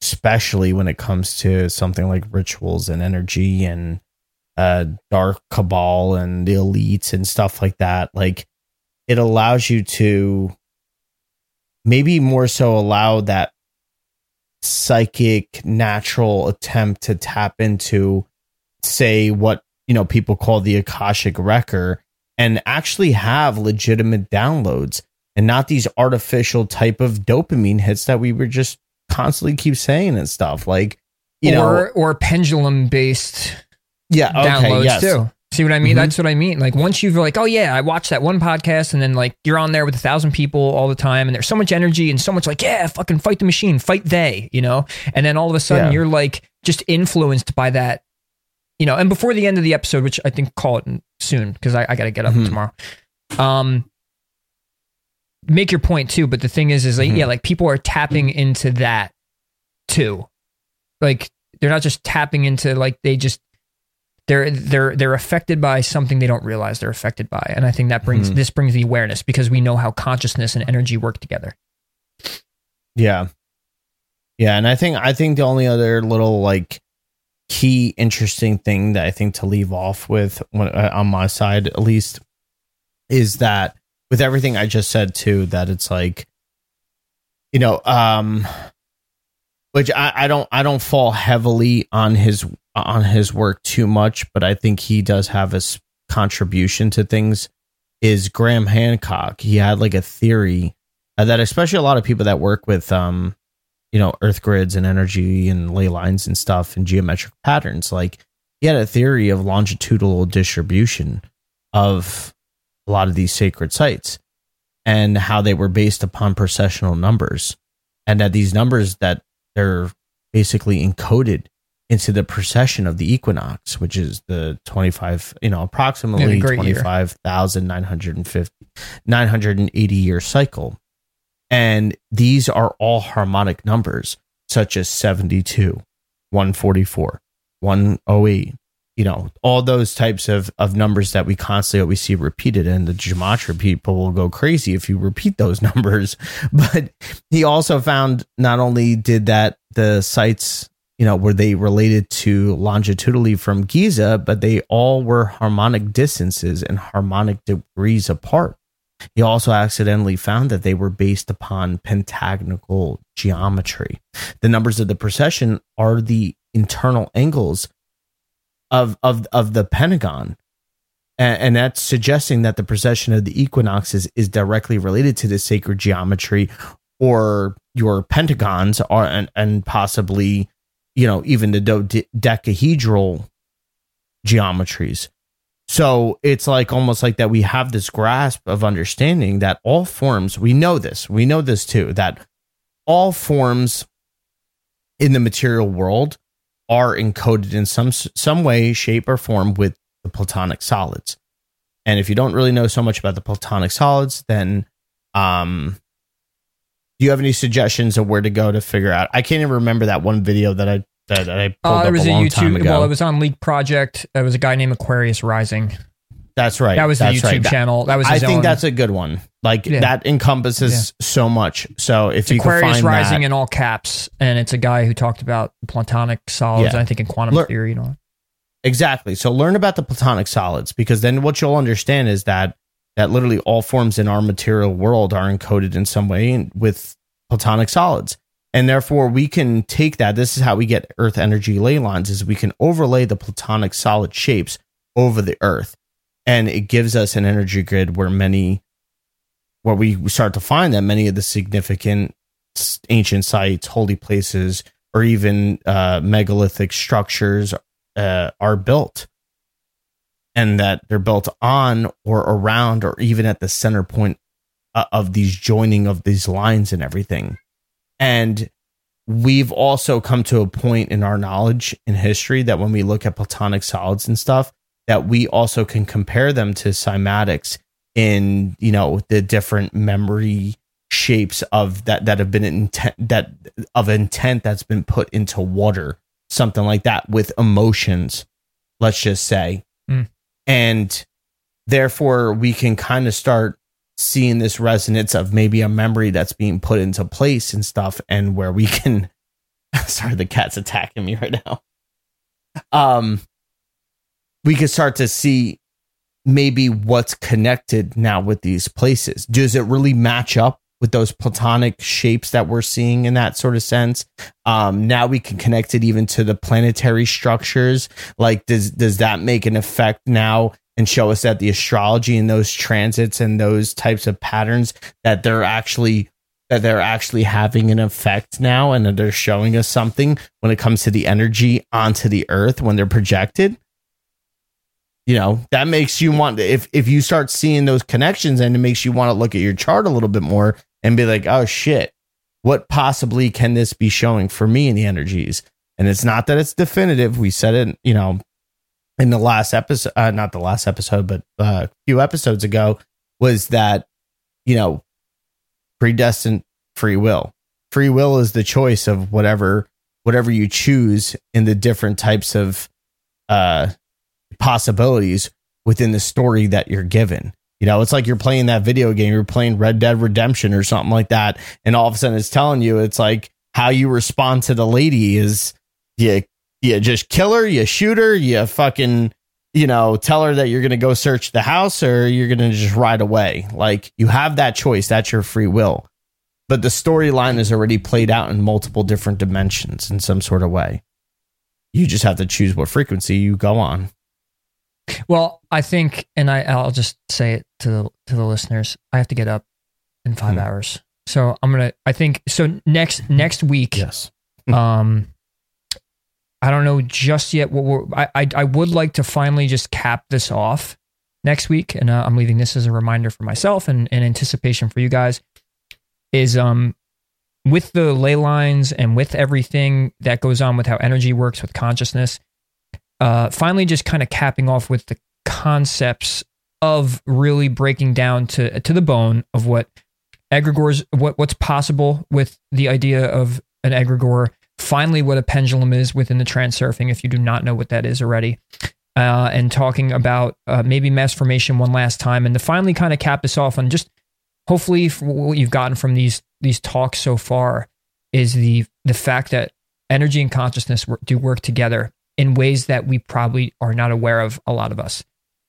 especially when it comes to something like rituals and energy and uh dark cabal and the elites and stuff like that. Like it allows you to maybe more so allow that psychic natural attempt to tap into say what you know people call the akashic record and actually have legitimate downloads and not these artificial type of dopamine hits that we were just constantly keep saying and stuff like you
or,
know
or pendulum based
yeah okay, downloads yes.
too See what I mean? Mm-hmm. That's what I mean. Like once you've like, oh yeah, I watched that one podcast, and then like you're on there with a thousand people all the time, and there's so much energy and so much like, yeah, fucking fight the machine, fight they, you know. And then all of a sudden yeah. you're like just influenced by that, you know. And before the end of the episode, which I think call it soon because I, I got to get up mm-hmm. tomorrow. Um, make your point too, but the thing is, is like mm-hmm. yeah, like people are tapping into that too. Like they're not just tapping into like they just they're they're they're affected by something they don't realize they're affected by. And i think that brings mm-hmm. this brings the awareness because we know how consciousness and energy work together.
Yeah. Yeah. And i think i think the only other little like key interesting thing that i think to leave off with when, uh, on my side at least is that with everything i just said too that it's like you know um which I, I don't I don't fall heavily on his on his work too much, but I think he does have his contribution to things. Is Graham Hancock? He had like a theory uh, that, especially a lot of people that work with um you know, earth grids and energy and ley lines and stuff and geometric patterns. Like he had a theory of longitudinal distribution of a lot of these sacred sites and how they were based upon precessional numbers and that these numbers that they're basically encoded into the precession of the equinox, which is the 25, you know, approximately
Yeah, the great year.
25,950, 980 year cycle. And these are all harmonic numbers, such as 72, 144, 108, you know, all those types of, of numbers that we constantly always see repeated. And the gematria people will go crazy if you repeat those numbers. But he also found not only did that the sites, you know, were they related to longitudinally from Giza, but they all were harmonic distances and harmonic degrees apart. He also accidentally found that they were based upon pentagonal geometry. The numbers of the precession are the internal angles of of of the pentagon. And, and that's suggesting that the precession of the equinoxes is directly related to the sacred geometry or your pentagons are and, and possibly you know even the dodecahedral geometries so it's like almost like that we have this grasp of understanding that all forms, we know this, we know this too, that all forms in the material world are encoded in some some way, shape, or form with the platonic solids. And if you don't really know so much about the platonic solids, then um do you have any suggestions of where to go to figure out? I can't even remember that one video that I that I pulled
Uh,
up
was
a long time
YouTube.
ago.
Well, it was on Leak Project. It was a guy named Aquarius Rising.
That's right.
That was the
That's
YouTube
right.
Channel. That was
I think
own-
that's a good one. Like
Yeah.
that encompasses so much. So if you
Aquarius
can find
Rising
that,
in all caps, and it's a guy who talked about platonic solids.
Yeah.
I think in quantum
Lear-
theory, you know.
exactly. So learn about the platonic solids because then what you'll understand is that that literally all forms in our material world are encoded in some way with platonic solids. And therefore we can take that. This is how we get earth energy ley lines is we can overlay the platonic solid shapes over the earth. And it gives us an energy grid where many where we start to find that many of the significant ancient sites, holy places, or even uh, megalithic structures uh, are built, and that they're built on or around or even at the center point uh, of these joining of these lines and everything. And we've also come to a point in our knowledge in history that when we look at platonic solids and stuff, that we also can compare them to cymatics in you know the different memory shapes of that that have been intent that of intent that's been put into water something like that with emotions let's just say
Mm.
and therefore we can kind of start seeing this resonance of maybe a memory that's being put into place and stuff and where we can sorry the cat's attacking me right now um we can start to see maybe what's connected now with these places. Does it really match up with those platonic shapes that we're seeing in that sort of sense? Um, now we can connect it even to the planetary structures. Like, does does that make an effect now and show us that the astrology and those transits and those types of patterns that they're actually that they're actually having an effect now and that they're showing us something when it comes to the energy onto the earth when they're projected you know that makes you want if if you start seeing those connections and it makes you want to look at your chart a little bit more and be like oh shit. What possibly can this be showing for me in the energies? And it's not that it's definitive. We said it you know in the last episode uh, not the last episode but uh, a few episodes ago was that you know predestined free will. Free will is the choice of whatever whatever you choose in the different types of uh possibilities within the story that you're given. You know, it's like you're playing that video game, you're playing Red Dead Redemption or something like that, and all of a sudden it's telling you it's like how you respond to the lady is you you just kill her, you shoot her, you fucking you know, tell her that you're going to go search the house or you're going to just ride away. Like you have that choice, that's your free will. But the storyline is already played out in multiple different dimensions in some sort of way. You just have to choose what frequency you go on.
Well, I think, and I, I'll just say it to the to the listeners. I have to get up in five
Hmm.
hours. So I'm gonna. I think so. Next next week.
Yes.
um, I don't know just yet. What we're, I, I I would like to finally just cap this off next week, and uh, I'm leaving this as a reminder for myself and, and anticipation for you guys. Is um with the ley lines and with everything that goes on with how energy works with consciousness, uh, finally just kind of capping off with the concepts of really breaking down to to the bone of what egregores what what's possible with the idea of an egregore finally what a pendulum is within the transurfing if you do not know what that is already uh, and talking about uh, maybe mass formation one last time and to finally kind of cap this off on just hopefully what you've gotten from these these talks so far is the the fact that energy and consciousness do work together in ways that we probably are not aware of a lot of us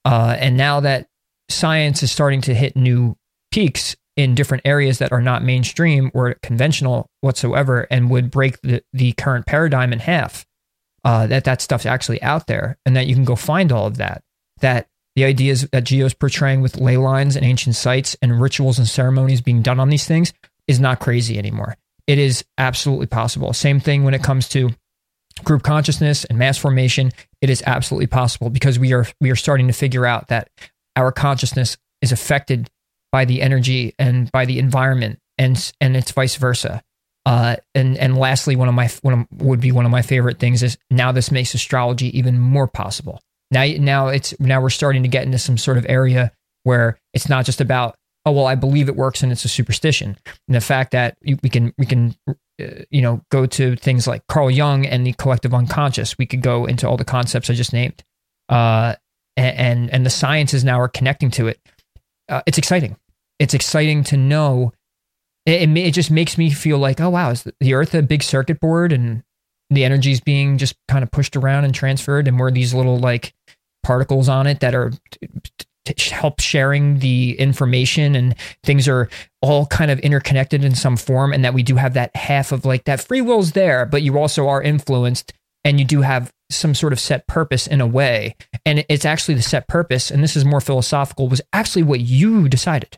uh, and now that science is starting to hit new peaks in different areas that are not mainstream or conventional whatsoever and would break the, the current paradigm in half, uh, that that stuff's actually out there and that you can go find all of that. That the ideas that Geo's portraying with ley lines and ancient sites and rituals and ceremonies being done on these things is not crazy anymore. It is absolutely possible. Same thing when it comes to group consciousness and mass formation. It is absolutely possible because we are we are starting to figure out that our consciousness is affected by the energy and by the environment, and and it's vice versa. Uh, and and lastly, one of my one of, would be one of my favorite things is now this makes astrology even more possible. Now now it's now we're starting to get into some sort of area where it's not just about oh well I believe it works and it's a superstition. And the fact that we can we can you know go to things like Carl Jung and the collective unconscious. We could go into all the concepts I just named, uh, and, and the sciences now are connecting to it. Uh, it's exciting it's exciting to know. It, it, it just makes me feel like, oh wow, is the Earth a big circuit board and the energy is being just kind of pushed around and transferred, and we're these little like particles on it that are help sharing the information and things are all kind of interconnected in some form and that we do have that half of like that free will's there but you also are influenced and you do have some sort of set purpose in a way and it's actually the set purpose and this is more philosophical was actually what you decided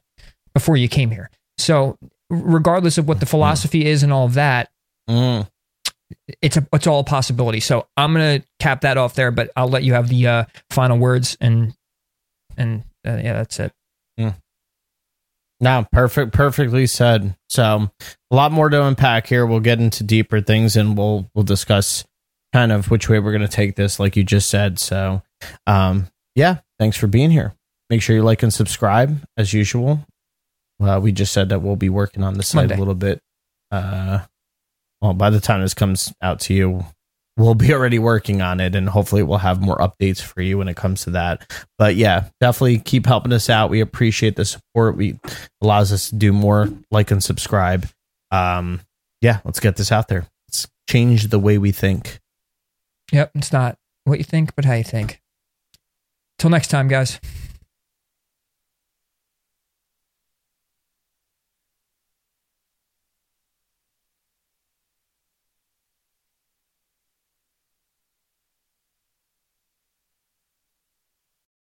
before you came here. So, regardless of what the philosophy is and all of that, mm. it's a it's all a possibility. So, I'm gonna cap that off there, but I'll let you have the uh, final words and and uh, yeah, that's it. Mm.
No, perfect, perfectly said. So, a lot more to unpack here. We'll get into deeper things, and we'll we'll discuss kind of which way we're going to take this, like you just said. So, um, yeah, thanks for being here. Make sure you like and subscribe as usual. Uh, we just said that we'll be working on the site Monday. a little bit. Uh, well, by the time this comes out to you, we'll be already working on it, and hopefully, we'll have more updates for you when it comes to that. But yeah, definitely keep helping us out. We appreciate the support. We allows us to do more. Like and subscribe. Um, yeah, let's get this out there. Let's change the way we think.
Yep, it's not what you think, but how you think. Till next time, guys.